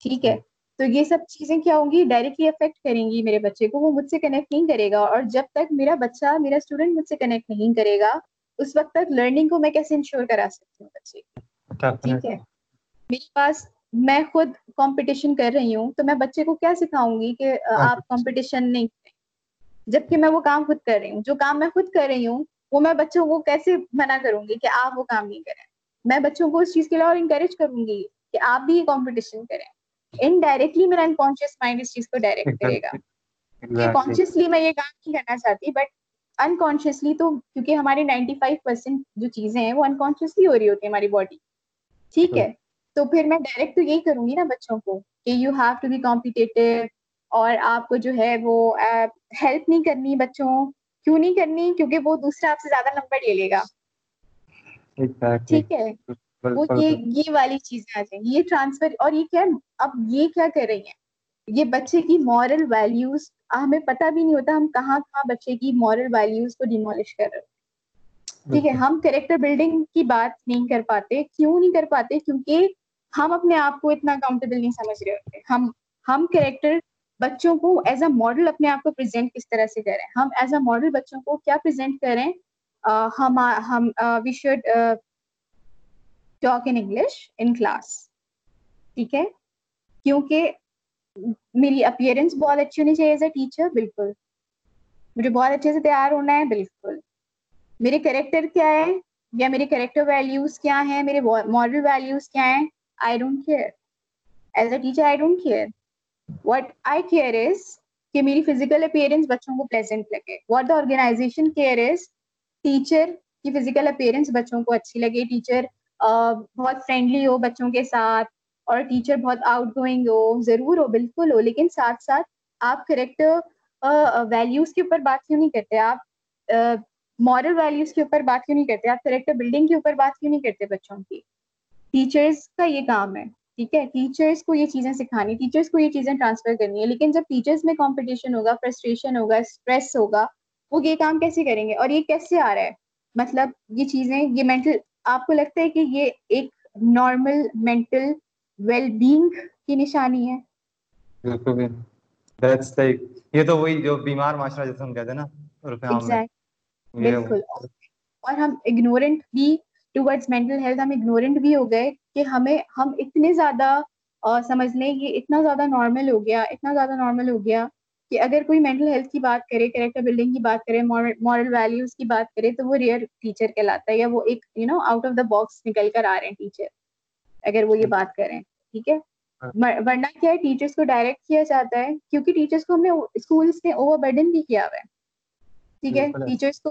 [SPEAKER 2] ٹھیک ہے۔ تو یہ سب چیزیں کیا ہوں گی؟ ڈائریکٹلی افیکٹ کریں گی میرے بچے کو۔ وہ مجھ سے کنیکٹ نہیں کرے گا۔ اور جب تک میرا بچہ میرا اسٹوڈنٹ مجھ سے کنیکٹ نہیں کرے گا اس وقت تک لرننگ کو میں کیسے انشور کرا سکتی ہوں بچے ٹھیک ہے۔ میرے پاس میں خود کمپٹیشن کر رہی ہوں تو میں بچے کو کیا سکھاؤں گی کہ آپ کمپٹیشن نہیں کریں۔ جبکہ میں وہ کام خود کر رہی ہوں۔ جو کام میں خود کر رہی ہوں وہ میں بچوں کو کیسے منع کروں گی کہ آپ وہ کام نہیں کریں؟ میں بچوں کو اس چیز کے لیے اور انکریج کروں گی کہ آپ بھی یہ کمپٹیشن کریں۔ انڈائریکٹلی میرا انکانشیس مائنڈ اس چیز کو ڈائریکٹ کرے گا کانشیسلی میں یہ کام نہیں کرنا چاہتی بٹ انکانشیسلی تو کیونکہ ہماری نائنٹی فائیو پرسینٹ جو چیزیں ہیں وہ انکانشیسلی ہو رہی ہوتی ہے ہماری باڈی ٹھیک ہے؟ تو پھر میں ڈائریکٹ تو یہی کروں گی نا بچوں کو کہ you have to be competitive اور آپ کو جو ہے وہ ہیلپ نہیں کرنی بچوں کیوں نہیں کرنی؟ کیونکہ وہ دوسرا آپ سے زیادہ نمبر لے لے گا۔ ٹھیک ہے؟ وہ یہ یہ والی چیزیں آ جائیں گی یہ ٹرانسفر اور یہ کیا اب یہ کیا کر رہی ہیں؟ یہ بچے کی مورل ویلیوز ہمیں پتہ بھی نہیں ہوتا ہم کہاں کہاں بچے کی مورل ویلیوز کو ڈیمولش کر رہے ٹھیک ہے ہم کریکٹر بلڈنگ کی بات نہیں کر پاتے کیوں نہیں کر پاتے؟ کیونکہ ہم اپنے آپ کو اتنا اکاؤنٹیبل نہیں سمجھ رہے ہوتے۔ ہم ہم کریکٹر بچوں کو ایز اے ماڈل اپنے آپ کو پرزینٹ کس طرح سے کریں ہم ایز اے ماڈل بچوں کو کیا پرزینٹ کریں ہم ہم we should talk in English in class ٹھیک ہے؟ کیونکہ میری اپیئرنس بہت اچھی ہونی چاہیے ایز اے ٹیچر بالکل۔ مجھے بہت اچھے سے تیار ہونا ہے، بالکل۔ میرے کریکٹر کیا ہے؟ یا میرے کریکٹر ویلیوز کیا ہیں؟ میرے ماڈل ویلیوز کیا ہیں؟ I don't care as a teacher I don't care what I care is کہ میری فزیکل اپیئرنس بچوں کو پلیزنٹ لگے. What the organization care is teacher کی فزیکل اپیئرنس بچوں کو اچھی لگے. ٹیچر بہت فرینڈلی ہو بچوں کے ساتھ. اور ٹیچر بہت آؤٹ گوئنگ ہو. ضرور ہو، بالکل ہو. لیکن ساتھ ساتھ آپ کریکٹر ویلیوز کے اوپر بات کیوں نہیں کرتے؟ آپ مورل ویلیوز کے اوپر بات کیوں نہیں کرتے؟ آپ کریکٹر بلڈنگ کے اوپر بات کیوں نہیں کرتے بچوں کی؟ ٹیچرس کا یہ کام ہے ٹھیک ہے؟ ٹیچرس کو یہ چیزیں سکھانی ٹیچرس کو یہ چیزیں ٹرانسفر کرنی ہے لیکن جب ٹیچرس میں کمپٹیشن ہوگا فرسٹریشن ہوگا اسٹریس ہوگا وہ یہ کام کیسے کریں گے؟ اور یہ کیسے آ رہا ہے؟ مطلب یہ چیزیں یہ مینٹل آپ کو لگتا ہے کہ یہ ایک نارمل مینٹل ویل بینگ کی نشانی ہے؟
[SPEAKER 1] یہ تو وہی جو بیمار معاشرہ جیسے ہم کہتے ہیں نا
[SPEAKER 2] بالکل۔ اور ہم اگنورینٹ بھی ٹوورڈز مینٹل ہیلتھ ہم اگنورینٹ بھی ہو گئے کہ ہمیں ہم اتنے زیادہ سمجھ لیں یہ اتنا زیادہ نارمل ہو گیا اتنا زیادہ نارمل ہو گیا کہ اگر کوئی مینٹل ہیلتھ کی بات کرے کریکٹر بلڈنگ کی بات کرے مورل ویلیوز کی بات کرے تو وہ ریئر ٹیچر کہلاتا ہے یا وہ ایک you know out of the box نکل کر آ رہے ہیں ٹیچر اگر وہ یہ بات کریں ٹھیک ہے؟ ورنہ کیا ہے ٹیچرس کو ڈائریکٹ کیا جاتا ہے؟ کیونکہ ٹیچرس کو ہم نے اسکولس نے اوور برڈن بھی کیا ہوا ہے۔ ٹھیک ہے؟ ٹیچرس کو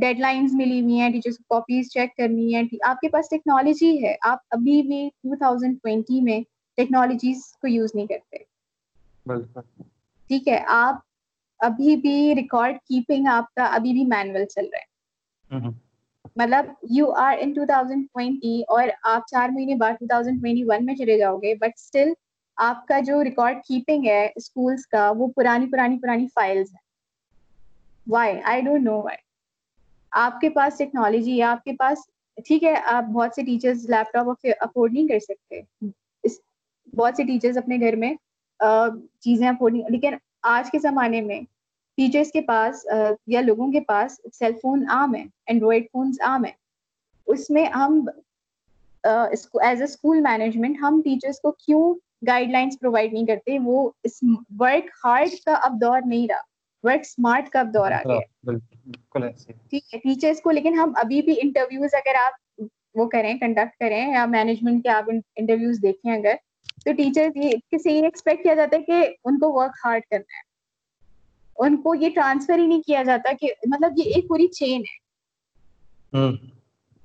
[SPEAKER 2] ڈیڈ لائنس ملی ہوئی ہیں ٹیچرس کو کاپیز چیک کرنی ہے آپ کے پاس ٹیکنالوجی ہے آپ ابھی بھی ٹو تھاؤزینڈ ٹوینٹی میں ٹیکنالوجیز کو یوز نہیں کرتے۔ ٹھیک ہے آپ ابھی بھی ریکارڈ کیپنگ آپ کا ابھی بھی مینوئل چل رہا ہے۔ مطلب you are in two thousand twenty اور آپ چار مہینے بعد ٹو تھاؤزینڈ ٹوینٹی ون میں چلے جاؤ گے بٹ اسٹل آپ کا جو ریکارڈ کیپنگ ہے اسکولس کا وہ پرانی پرانی پرانی فائلز ہیں۔ Why I don't know why آپ کے پاس ٹیکنالوجی ہے آپ کے پاس ٹھیک ہے آپ بہت سے ٹیچرز لیپ ٹاپ افورڈ نہیں کر سکتے بہت سے ٹیچرز اپنے گھر میں چیزیں افورڈ نہیں لیکن آج کے زمانے میں ٹیچرس کے پاس یا لوگوں کے پاس سیل فون عام ہے اینڈرائڈ فونس عام ہے اس میں ہم ایز اے اسکول مینجمنٹ ہم ٹیچرس کو کیوں گائڈ لائنس پرووائڈ نہیں کرتے وہ اس ورک ہارڈ کا اب دور نہیں رہا ورک اسمارٹ کا دور آ گیا؟ ٹھیک ہے ٹیچرس کو لیکن ہم ابھی بھی انٹرویوز اگر آپ وہ کریں کنڈکٹ کریں یا مینجمنٹ کے آپ انٹرویوز دیکھیں اگر تو ٹیچر سے یہ ایکسپیکٹ کیا جاتا ہے کہ ان کو ورک ہارڈ کرنا ہے۔ ان کو یہ ٹرانسفر ہی نہیں کیا جاتا کہ مطلب یہ ایک پوری چین ہے۔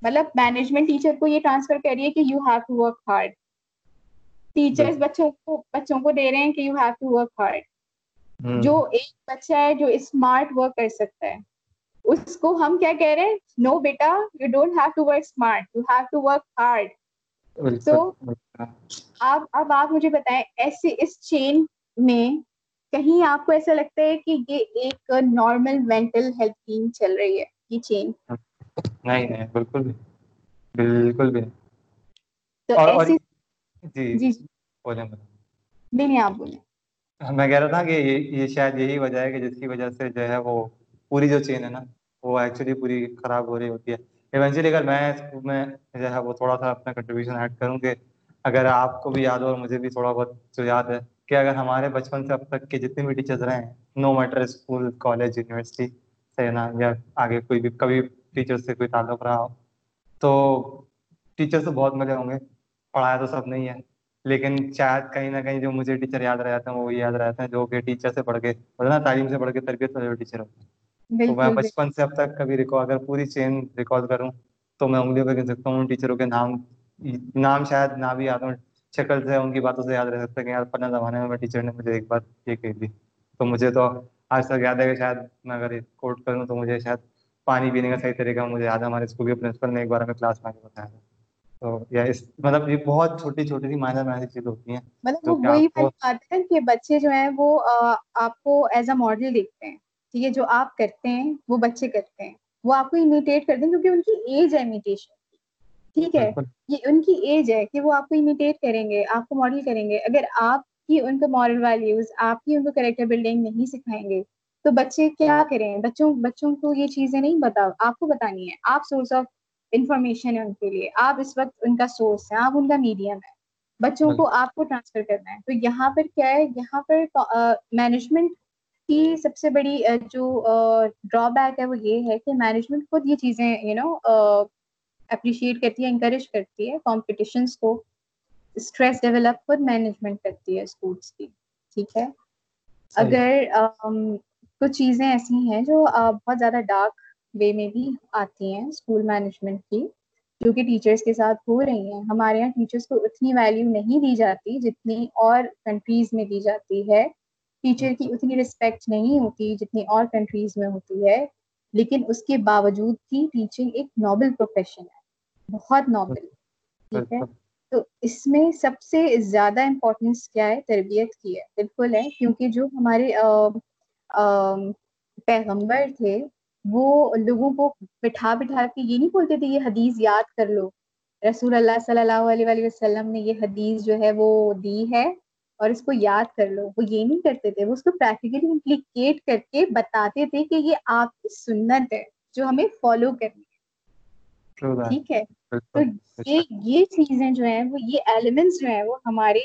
[SPEAKER 2] مطلب مینجمنٹ ٹیچر کو یہ ٹرانسفر کر رہی ہے کہ you have to work hard teachers بچوں کو بچوں کو دے رہے ہیں کہ you have to work hard جو ایک بچہ ہے جو اسمارٹ ورک کر سکتا ہے۔ اس کو ہم کیا کہہ رہے ہیں؟ No beta you don't have to work smart you have to work hard تو آپ اب آپ مجھے بتائیں ایسے اس چین میں کہیں آپ کو ایسا لگتا ہے کہ یہ ایک نارمل مینٹل ہیلتھ ٹیم چل رہی ہے یہ چین
[SPEAKER 1] نہیں نہیں بالکل بھی۔ بالکل بھی۔
[SPEAKER 2] تو ایسی
[SPEAKER 1] جی
[SPEAKER 2] جی۔
[SPEAKER 1] بولیں بولیں۔
[SPEAKER 2] نہیں نہیں آپ بولیں۔
[SPEAKER 1] میں کہہ رہا تھا کہ یہ یہ شاید یہی وجہ ہے کہ جس کی وجہ سے جو ہے وہ پوری جو چین ہے نا، وہ ایکچولی پوری خراب ہو رہی ہوتی ہے۔ ایونچولی اگر میں اسکول میں جو ہے وہ تھوڑا سا اپنا کنٹریبیوشن ایڈ کروں کہ اگر آپ کو بھی یاد ہو اور مجھے بھی تھوڑا بہت جو یاد ہے کہ اگر ہمارے بچپن سے اب تک کے جتنے بھی ٹیچرس رہے ہیں no matter school college university سے نا یا آگے کوئی بھی کبھی ٹیچر سے کوئی تعلق رہا ہو، تو ٹیچر سے بہت مزے ہوں گے۔ پڑھایا تو سب نہیں ہے۔ لیکن شاید کہیں نہ کہیں جو مجھے ٹیچر یاد رہتے ہیں وہ یاد رہتے ہیں جو کہ ٹیچر سے پڑھ کے نا تعلیم سے پڑھ کے تربیت والے ٹیچر ہوتے ہیں۔ تو میں بچپن سے اب تک کبھی ریکال اگر پوری چین ریکال کروں تو میں انگلیوں پہ گن سکتا ہوں ان ٹیچروں کے نام نام شاید نہ بھی یاد ہوں شکل سے ان کی باتوں سے یاد رہ سکتا ہے کہ یار پندرہ زمانے میں ٹیچر نے مجھے ایک بات یہ کہی تھی تو مجھے تو آج تک یاد ہے کہ شاید میں اگر کوٹ کروں تو مجھے شاید پانی پینے کا صحیح طریقہ مجھے یاد ہے ہمارے اسکول کے پرنسپل نے ایک بار ہمیں کلاس میں بتایا تھا۔ تو یا اس مطلب یہ بہت چھوٹی چھوٹی سی مائنر مائنر چیزیں ہوتی ہیں
[SPEAKER 2] مطلب وہ وہی بات ہے کہ بچے جو ہیں وہ آپ کو ایز اے ماڈل دیکھتے ہیں ٹھیک ہے؟ جو آپ کرتے ہیں وہ بچے کرتے ہیں وہ آپ کو امیٹیٹ کرتے ہیں کیونکہ ان کی ایج ہے امیٹیشن ٹھیک ہے؟ یہ ان کی ایج ہے کہ وہ آپ کو امیٹیٹ کریں گے آپ کو ماڈل کریں گے۔ اگر آپ کی ان کو مارل ویلیوز آپ کی ان کو کریکٹر بلڈنگ نہیں سکھائیں گے تو بچے کیا کریں؟ بچوں بچوں کو یہ چیزیں نہیں بتا آپ کو بتانی ہے۔ آپ سورس آف انفارمیشن ہے ان کے لیے۔ آپ اس وقت ان کا سورس ہیں آپ ان کا میڈیم ہے بچوں کو آپ کو ٹرانسفر کرنا ہے۔ تو یہاں پر کیا ہے؟ یہاں پر مینجمنٹ کی سب سے بڑی جو ڈرا بیک ہے وہ یہ ہے کہ مینجمنٹ خود یہ چیزیں یو نو اپریشیٹ کرتی ہے انکریج کرتی ہے کمپٹیشنس کو۔ اسٹریس ڈیولپ خود مینجمنٹ کرتی ہے اسکولس کی۔ ٹھیک ہے؟ اگر کچھ چیزیں ایسی ہیں جو بہت زیادہ ڈارک وے میں بھی آتی ہیں اسکول مینجمنٹ کی، جو کہ ٹیچرس کے ساتھ ہو رہی ہیں۔ ہمارے یہاں ٹیچرس کو اتنی ویلیو نہیں دی جاتی جتنی اور کنٹریز میں دی جاتی ہے۔ ٹیچر کی اتنی رسپیکٹ نہیں ہوتی جتنی اور کنٹریز میں ہوتی ہے۔ لیکن اس کے باوجود بھی ٹیچنگ ایک نوبل پروفیشن ہے۔ بہت نوبل ٹھیک ہے؟ تو اس میں سب سے زیادہ امپورٹینس کیا ہے؟ تربیت کی ہے۔ بالکل ہے۔ کیونکہ جو ہمارے پیغمبر تھے وہ لوگوں کو بٹھا بٹھا کے یہ نہیں بولتے تھے یہ حدیث یاد کر لو۔ رسول اللہ صلی اللہ علیہ وسلم نے یہ حدیث جو ہے وہ دی ہے اور اس کو یاد کر لو۔ وہ یہ نہیں کرتے تھے وہ اس کو پریکٹیکلی امپلیکیٹ کر کے بتاتے تھے کہ یہ آپ کی سنت ہے جو ہمیں فالو کرنی ہے۔ ٹھیک ہے؟ تو یہ یہ چیزیں جو ہیں وہ یہ ایلیمنٹس جو ہیں وہ ہمارے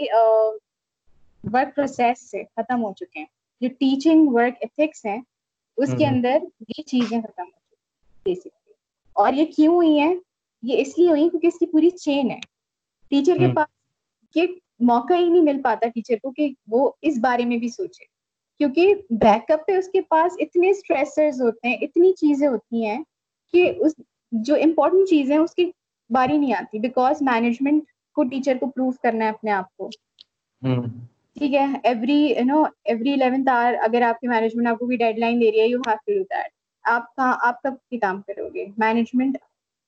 [SPEAKER 2] ورک پروسیس سے ختم ہو چکے ہیں۔ جو ٹیچنگ ورک ایتھکس ہیں اس کے اندر یہ چیزیں ختم ہو چکی اور یہ کیوں ہوئی ہیں؟ یہ اس لیے ہوئی کیونکہ اس کی پوری چین ہے۔ ٹیچر کے پاس یہ موقع ہی نہیں مل پاتا ٹیچر کو کہ وہ اس بارے میں بھی سوچے۔ کیونکہ بیک اپ پہ اس کے پاس اتنے اسٹریسرز ہوتے ہیں اتنی چیزیں ہوتی ہیں کہ اس جو امپورٹنٹ چیزیں اس کی باری نہیں آتی۔ بیکاز مینجمنٹ کو ٹیچر کو پروف کرنا ہے اپنے آپ کو۔ ٹھیک ہے every you know every eleventh hour اگر آپ کی مینجمنٹ آپ کو کوئی ڈیڈ لائن دے رہی ہے you have to do that آپ کہاں، آپ کب کی کام کرو گے؟ مینجمنٹ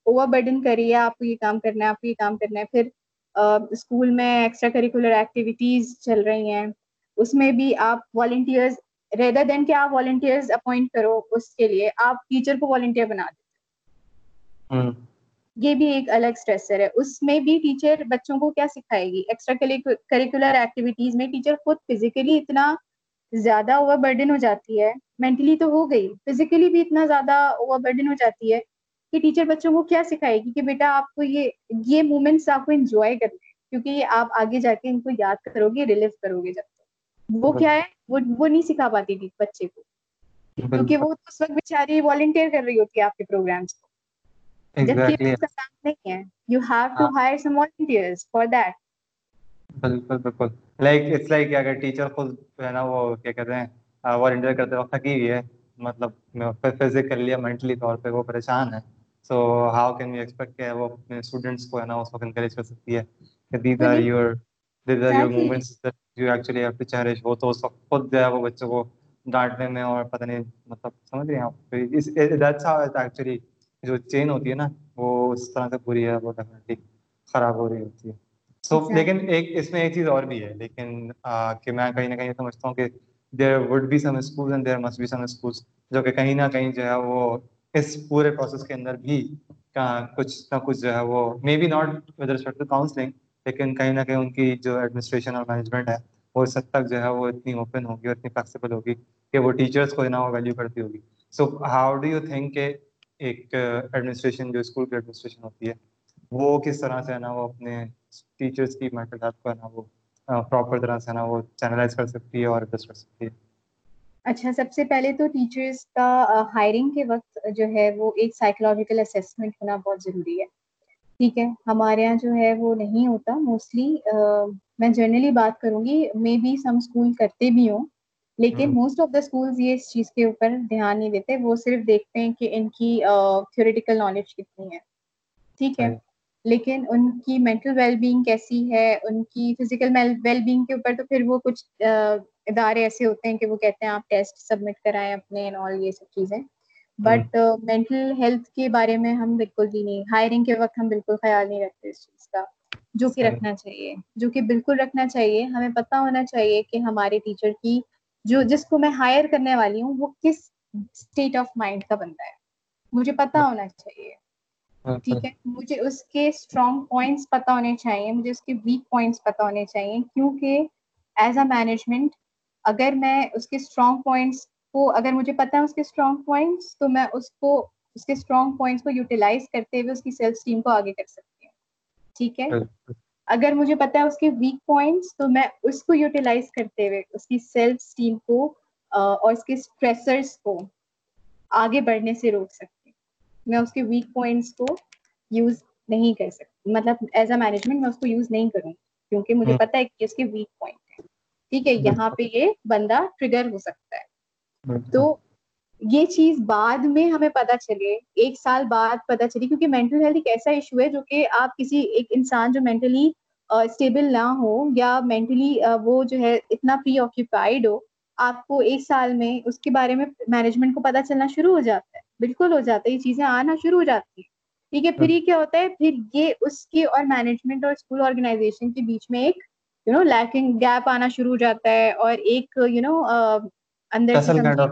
[SPEAKER 2] اوور برڈن کریے آپ کو یہ کام کرنا ہے، آپ کو یہ کام کرنا ہے، پھر اسکول میں ایکسٹرا کریکولر ایکٹیویٹیز چل رہی ہیں۔ اس میں بھی آپ والنٹیئرز ریدر دین کہ آپ والنٹیئرز اپوائنٹ کرو اس کے لیے، آپ ٹیچر کو والنٹیئر بنا دیتے یہ بھی ایک الگ اسٹریسر ہے۔ اس میں بھی ٹیچر بچوں کو کیا سکھائے گی؟ ایکسٹرا کریکولر ایکٹیویٹیز میں ٹیچر خود فزیکلی اتنا زیادہ اوور برڈن ہو جاتی ہے۔ مینٹلی تو ہو گئی فزیکلی بھی اتنا زیادہ اوور برڈن ہو جاتی ہے کہ ٹیچر بچوں کو کیا سکھائے گی کہ بیٹا آپ کو یہ یہ مومنٹس آپ کو انجوائے کرنے ہیں۔ کیونکہ یہ آپ آگے جا کے ان کو یاد کرو گے ریلیو کرو گے جب تک۔ وہ کیا ہے؟ وہ وہ نہیں سکھا پاتی تھی بچے کو۔ کیونکہ وہ اس وقت بیچاری والنٹیئر کر رہی ہوتی ہے آپ کے پروگرامس کو۔ جبکہ اس کا کام نہیں ہے you have to hire some volunteers for that
[SPEAKER 1] بالکل بالکل۔ لائک اٹس لائک اگر ٹیچر خود جو ہے نا وہ کیا کہتے ہیں والنٹیئر کرتے وقت تھکی ہوئی ہے مطلب فزیکلی یا مینٹلی طور پہ وہ پریشان ہے۔ So how can you expect کہ وہ اپنے اسٹوڈنٹس کو ہے نا اس وقت انکریج کر سکتی ہے؟ کہ these are your these are your moments you actually have to cherish وہ تو اس وقت خود جو ہے وہ بچوں کو ڈانٹنے میں اور پتہ نہیں مطلب سمجھ رہے ہیں آپ؟ دیٹس ہاؤ ایکچولی جو چین ہوتی ہے نا وہ اس طرح سے پوری ہے وہ ڈیفینیٹلی خراب ہو رہی ہوتی ہے۔ سو لیکن ایک اس میں ایک چیز اور بھی ہے لیکن کہ میں کہیں نہ کہیں سمجھتا ہوں کہ there would be some school and there must be some school جو کہ کہیں نہ کہیں جو ہے وہ اس پورے پروسیس کے اندر بھی کچھ نہ کچھ جو ہے وہ may be not with respect to counselling لیکن کہیں نہ کہیں ان کی جو ایڈمنسٹریشن اور مینجمنٹ ہے وہ اس حد تک جو ہے وہ اتنی اوپن ہوگی اور اتنی فلیکسیبل ہوگی کہ وہ ٹیچرس کو نا وہ ویلیو کرتی ہوگی۔ So how do you think کہ ایک ایڈمنسٹریشن جو اسکول کی ایڈمنسٹریشن ہوتی ہے، وہ کس طرح سے ہے نا، وہ اپنے ٹیچرس کی مینٹل ہیلتھ کو ہے نا، وہ پراپر طرح سے نا، وہ چینلائز کر سکتی ہے اور ایڈجسٹ کر سکتی ہے۔
[SPEAKER 2] اچھا سب سے پہلے تو ٹیچرس کا ہائرنگ کے وقت جو ہے، وہ ایک سائیکولوجیکل اسیسمنٹ ہونا بہت ضروری ہے۔ ٹھیک ہے، ہمارے یہاں جو ہے، وہ نہیں ہوتا۔ موسٹلی میں جنرلی بات کروں گی مے بی سم اسکول کرتے بھی ہوں۔ لیکن موسٹ آف دا اسکولز یہ اس چیز کے اوپر دھیان نہیں دیتے وہ صرف دیکھتے ہیں کہ ان کی تھیوریٹیکل نالج کتنی ہے۔ ٹھیک ہے؟ لیکن ان کی مینٹل ویل بینگ کیسی ہے؟ ان کی فزیکل ویل بینگ کے اوپر تو پھر وہ کچھ ادارے ایسے ہوتے ہیں کہ وہ کہتے ہیں آپ ٹیسٹ سبمٹ کرائیں اپنے یہ سب چیزیں۔ بٹ مینٹل ہیلتھ کے بارے میں ہم بالکل بھی نہیں ہائرنگ کے وقت ہم بالکل خیال نہیں رکھتے اس چیز کا جو کہ رکھنا چاہیے۔ جو کہ بالکل رکھنا چاہیے ہمیں پتہ ہونا چاہیے کہ ہمارے ٹیچر کی جو جس کو میں ہائر کرنے والی ہوں وہ کس اسٹیٹ آف مائنڈ کا بندہ ہے؟ مجھے پتا ہونا چاہیے۔ ٹھیک ہے؟ مجھے اس کے اسٹرانگ پوائنٹس پتا ہونے چاہیے مجھے اس کے ویک پوائنٹس پتا ہونے چاہیے کیونکہ ایز اے مینجمنٹ اگر میں اس کے اسٹرانگ پوائنٹس کو اگر مجھے پتا ہے اس کے اسٹرانگ پوائنٹس تو میں اس کو اس کے اسٹرانگ پوائنٹس کو یوٹیلائز کرتے ہوئے اس کی سیلف اسٹیم کو آگے کر سکتی ہوں۔ ٹھیک ہے؟ اگر مجھے پتا ہے اس کے ویک پوائنٹس تو میں اس کو یوٹیلائز کرتے ہوئے اس کی سیلف اسٹیم کو اور اس کے اسٹریسرس کو آگے بڑھنے سے روک سکتی میں اس کے ویک پوائنٹس کو یوز نہیں کر سکتی۔ مطلب ایز اے مینجمنٹ میں اس کو یوز نہیں کروں کیونکہ مجھے پتا ہے کہ اس کے ویک پوائنٹ ہیں۔ ٹھیک ہے یہاں پہ یہ بندہ ٹریگر ہو سکتا ہے۔ تو یہ چیز بعد میں ہمیں پتا چلے ایک سال بعد پتا چلی کیونکہ مینٹل ہیلتھ ایک ایسا ایشو ہے جو کہ آپ کسی ایک انسان جو مینٹلی اسٹیبل نہ ہو یا مینٹلی وہ جو ہے اتنا پری آکوپائڈ ہو آپ کو ایک سال میں اس کے بارے میں مینجمنٹ کو پتا چلنا شروع ہو جاتا ہے۔ بالکل ہو جاتا ہے یہ چیزیں آنا شروع ہو جاتی ہیں۔ ٹھیک ہے پھر یہ کیا ہوتا ہے؟ پھر یہ اس کے اور مینجمنٹ اور اسکول آرگنائزیشن کے بیچ میں ایک یو نو لیکنگ گیپ آنا شروع ہو جاتا ہے اور ایک یو نو اندر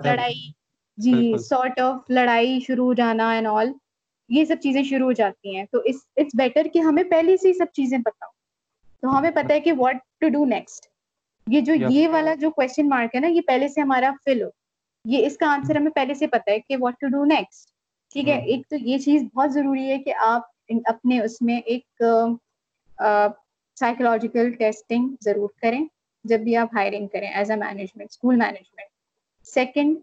[SPEAKER 2] لڑائی جی سارٹ آف لڑائی شروع ہو جانا اینڈ آل یہ سب چیزیں شروع ہو جاتی ہیں۔ تو اٹس بیٹر کہ ہمیں پہلے سے ہی سب چیزیں پتا ہو۔ تو ہمیں پتا ہے کہ واٹ ٹو ڈو نیکسٹ یہ جو یہ والا جو کوشچن مارک ہے نا یہ پہلے سے ہمارا فل ہو۔ یہ اس کا آنسر ہمیں پہلے سے پتا ہے کہ واٹ ٹو ڈو نیکسٹ ٹھیک ہے؟ ایک تو یہ چیز بہت ضروری ہے کہ آپ اپنے اس میں ایک سائیکولوجیکل ٹیسٹنگ ضرور کریں جب بھی آپ ہائرنگ کریں as a management school management second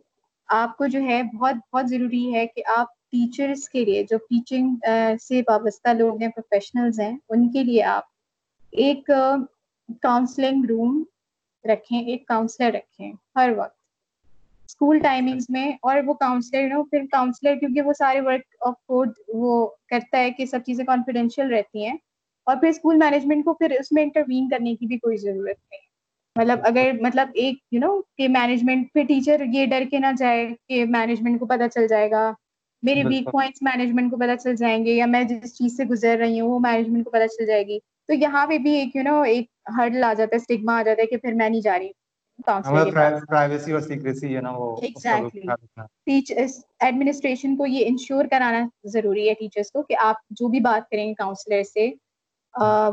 [SPEAKER 2] آپ کو جو ہے بہت بہت ضروری ہے کہ آپ ٹیچرس کے لیے جو ٹیچنگ سے وابستہ لوگ ہیں پروفیشنلز ہیں ان کے لیے آپ ایک کاؤنسلنگ روم رکھیں ایک کاؤنسلر رکھیں ہر وقت۔ اسکول ٹائمنگس میں اور وہ کاؤنسلر ہو پھر کاؤنسلر کیونکہ وہ سارے ورک آف کوڈ وہ کرتا ہے کہ سب چیزیں کانفیڈینشیل رہتی ہیں۔ اور پھر اسکول مینجمنٹ کو پھر اس میں انٹروین کرنے کی بھی کوئی ضرورت نہیں۔ مطلب اگر مطلب ایک یو نو کہ مینجمنٹ پھر ٹیچر یہ ڈر کے نہ جائے کہ مینجمنٹ کو پتہ چل جائے گا۔ میرے ویک پوائنٹس مینجمنٹ کو پتہ چل جائیں گے یا میں جس چیز سے گزر رہی ہوں وہ مینجمنٹ کو پتہ چل جائے گی۔ تو یہاں پہ بھی ایک یو نو ایک ہرڈل آ جاتا ہے اسٹگما آ جاتا ہے کہ پھر میں نہیں جا رہی ایڈمنسٹریشن کو یہ انشور کرانا ضروری ہے ٹیچرس کو کہ آپ جو بھی بات کریں گے کاؤنسلر سے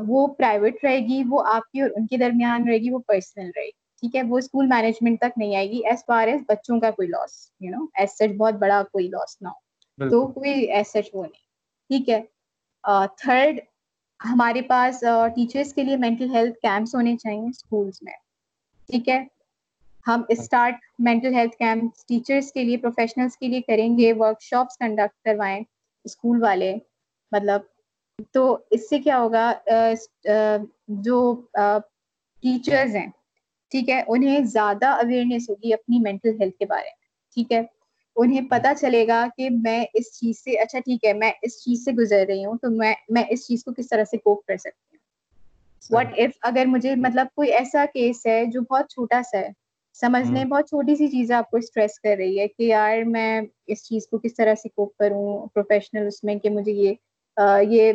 [SPEAKER 2] وہ پرائیویٹ رہے گی وہ آپ کی اور ان کے درمیان رہے گی وہ پرسنل رہے گی ٹھیک ہے؟ وہ اسکول مینجمنٹ تک نہیں آئے گی ایز فار ایز بچوں کا کوئی لاس یو نو ایز سچ بہت بڑا کوئی لاس نہ ہو۔ تو کوئی ایز سچ وہ نہیں ٹھیک ہے؟ تھرڈ ہمارے پاس ٹیچرس کے لیے مینٹل ہیلتھ کیمپس ہونے چاہیے اسکولس میں۔ ٹھیک ہے؟ ہم start mental health camp teachers کے لیے پروفیشنلس کے لیے کریں گے ورک شاپس کنڈکٹ کروائیں اسکول والے۔ مطلب تو اس سے کیا ہوگا؟ جو ٹیچرز ہیں، ٹھیک ہے، انہیں زیادہ اویئرنیس ہوگی اپنی مینٹل ہیلتھ کے بارے میں۔ ٹھیک ہے؟ انہیں پتا چلے گا کہ میں اس چیز سے اچھا ٹھیک ہے میں اس چیز سے گزر رہی ہوں تو میں میں اس چیز کو کس طرح سے کوپ کر سکتی ہوں؟ واٹ ایف اگر مجھے مطلب کوئی ایسا کیس ہے جو بہت چھوٹا سا ہے سمجھنے بہت چھوٹی سی چیز آپ کو اسٹریس کر رہی ہے کہ یار میں اس چیز کو کس طرح سے کوپ کروں پروفیشنل اس میں کہ مجھے یہ یہ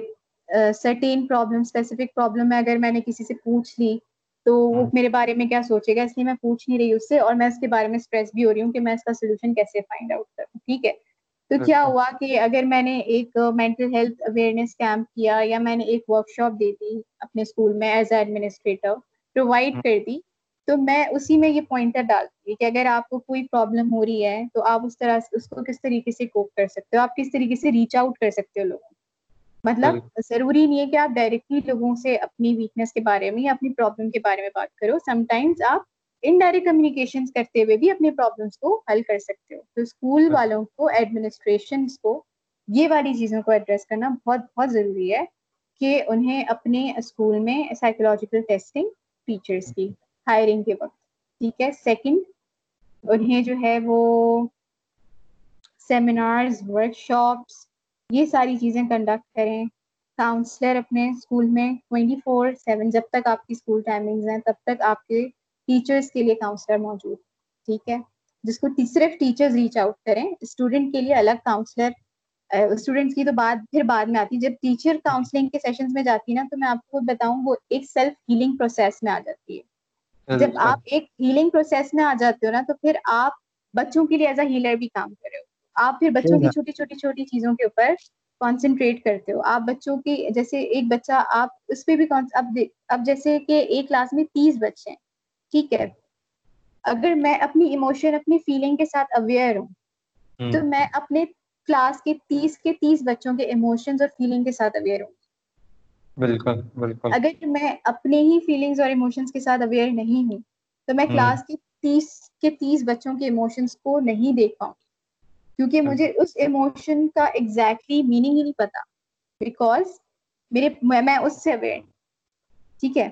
[SPEAKER 2] سرٹین پرابلم اسپیسیفک پرابلم ہے اگر میں نے کسی سے پوچھ لی تو وہ میرے بارے میں کیا سوچے گا؟ اس لیے میں پوچھ نہیں رہی اس سے اور میں اس کے بارے میں اسٹریس بھی ہو رہی ہوں کہ میں اس کا سولوشن کیسے فائنڈ آؤٹ کروں ٹھیک ہے؟ تو کیا ہوا کہ اگر میں نے ایک مینٹل ہیلتھ اویئرنیس کیمپ کیا یا میں نے ایک ورک شاپ دے دی اپنے اسکول میں ایز اے ایڈمنسٹریٹر پرووائڈ کر دی تو میں اسی میں یہ پوائنٹر ڈالتی کہ اگر آپ کو کوئی پرابلم ہو رہی ہے تو آپ اس طرح اس کو کس طریقے سے کوپ کر سکتے ہو؟ آپ کس طریقے سے ریچ آؤٹ کر سکتے ہو لوگوں مطلب ضروری نہیں ہے کہ آپ ڈائریکٹلی لوگوں سے اپنی ویکنیس کے بارے میں یا اپنی پرابلم کے بارے میں بات کرو۔ سم ٹائمز آپ انڈائریکٹ کمیونیکیشن کرتے ہوئے بھی اپنے پرابلمس کو حل کر سکتے ہو۔ تو اسکول والوں کو ایڈمنسٹریشن کو یہ والی چیزوں کو ایڈریس کرنا بہت بہت ضروری ہے کہ انہیں اپنے اسکول میں سائیکولوجیکل ٹیسٹنگ ٹیچرس کی ہائرنگ کے وقت ٹھیک ہے؟ سیکنڈ انہیں جو ہے وہ سیمینارز ورک شاپس یہ ساری چیزیں کنڈکٹ کریں۔ کاؤنسلر اپنے اسکول میں ٹوینٹی فور سیون جب تک آپ کی اسکول ٹائمنگز ہیں تب تک آپ کے ٹیچرس کے لیے کاؤنسلر موجود ٹھیک ہے؟ جس کو صرف ٹیچرز ریچ آؤٹ کریں اسٹوڈنٹ کے لیے الگ کاؤنسلر اسٹوڈینٹس کی تو بات پھر بعد میں آتی۔ جب ٹیچر کاؤنسلنگ کے سیشنز میں جاتی نا تو میں آپ کو بتاؤں وہ ایک سیلف ہیلنگ پروسیس میں آ جاتی ہے۔ جب آپ ایک ہیلنگ پروسیس میں آ جاتے ہو نا تو پھر آپ بچوں کے لیے ایز اے ہیلر بھی کام کر رہے ہو۔ آپ پھر بچوں کی چھوٹی چھوٹی چھوٹی چیزوں کے اوپر کانسنٹریٹ کرتے ہو۔ آپ بچوں کی جیسے ایک بچہ آپ اس پہ بھی اب اب جیسے کہ ایک کلاس میں تیس بچے ہیں ٹھیک ہے؟ اگر میں اپنی ایموشن اپنی فیلنگ کے ساتھ اویئر ہوں تو میں اپنے کلاس کے تیس کے تیس بچوں کے ایموشنز اور فیلنگ کے ساتھ اویئر ہوں۔
[SPEAKER 1] بالکل بالکل۔
[SPEAKER 2] اگر میں اپنے ہی فیلنگز اور ایموشنز کے ساتھ اویئر نہیں ہوں تو میں کلاس کے تیس کے تیس بچوں کے ایموشنز کو نہیں دیکھ پاؤں۔ کیونکہ مجھے اس ایموشن کا ایگزیکٹلی میننگ ہی نہیں پتا. بیکاز میرے میں اس سے اویئر ٹھیک ہے؟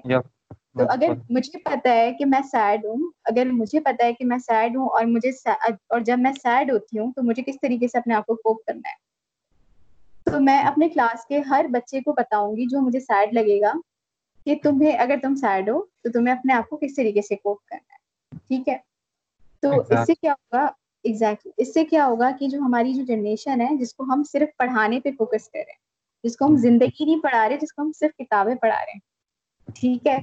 [SPEAKER 2] تو اگر مجھے پتا ہے کہ میں سیڈ ہوں اگر مجھے پتا ہے کہ میں سیڈ ہوں اور مجھے اور جب میں سیڈ ہوتی ہوں تو مجھے کس طریقے سے اپنے آپ کو کوپ کرنا ہے؟ تو میں اپنے کلاس کے ہر بچے کو بتاؤں گی جو مجھے سیڈ لگے گا کہ تمہیں اگر تم سیڈ ہو تو تمہیں اپنے آپ کو کس طریقے سے کوپ کرنا ہے؟ ٹھیک ہے؟ تو اس سے کیا ہوگا؟ ایگزیکٹلی اس سے کیا ہوگا کہ جو ہماری جو جنریشن ہے جس کو ہم صرف پڑھانے پہ فوکس کر رہے ہیں جس کو ہم زندگی نہیں پڑھا رہے جس کو ہم صرف کتابیں پڑھا رہے ہیں۔ ٹھیک ہے؟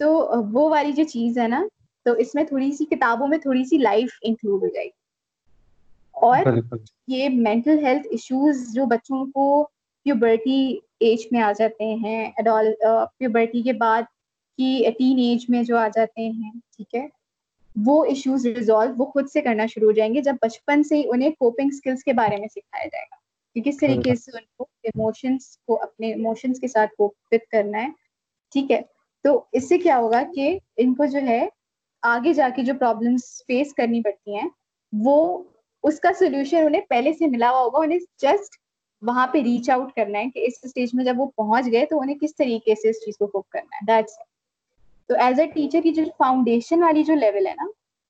[SPEAKER 2] تو وہ والی جو چیز ہے نا تو اس میں تھوڑی سی کتابوں میں تھوڑی سی لائف انکلوڈ ہو جائے گی۔ اور یہ مینٹل ہیلتھ ایشوز جو بچوں کو پیوبرٹی ایج میں آ جاتے ہیں پیوبرٹی کے بعد کی ٹین ایج میں جو آ جاتے ہیں ٹھیک ہے؟ وہ ایشوز ریزالو وہ خود سے کرنا شروع ہو جائیں گے جب بچپن سے ہی انہیں کوپنگ اسکلس کے بارے میں سکھایا جائے گا۔ کہ کس طریقے سے ان کو ایموشنس کو اپنے ایموشنس کے ساتھ کوپ کرنا ہے۔ ٹھیک ہے۔ تو اس سے کیا ہوگا کہ ان کو جو ہے آگے جا کے جو پرابلمس فیس کرنی پڑتی ہیں وہ اس کا سولوشن انہیں پہلے سے ملا ہوا ہوگا انہیں جسٹ وہاں پہ ریچ آؤٹ کرنا ہے کہ اس اسٹیج میں جب وہ پہنچ گئے تو انہیں کس طریقے سے اس چیز کو کوپ کرنا ہے۔ دیٹس تو ایز اے ٹیچر کی جو فاؤنڈیشن والی جو لیول ہے نا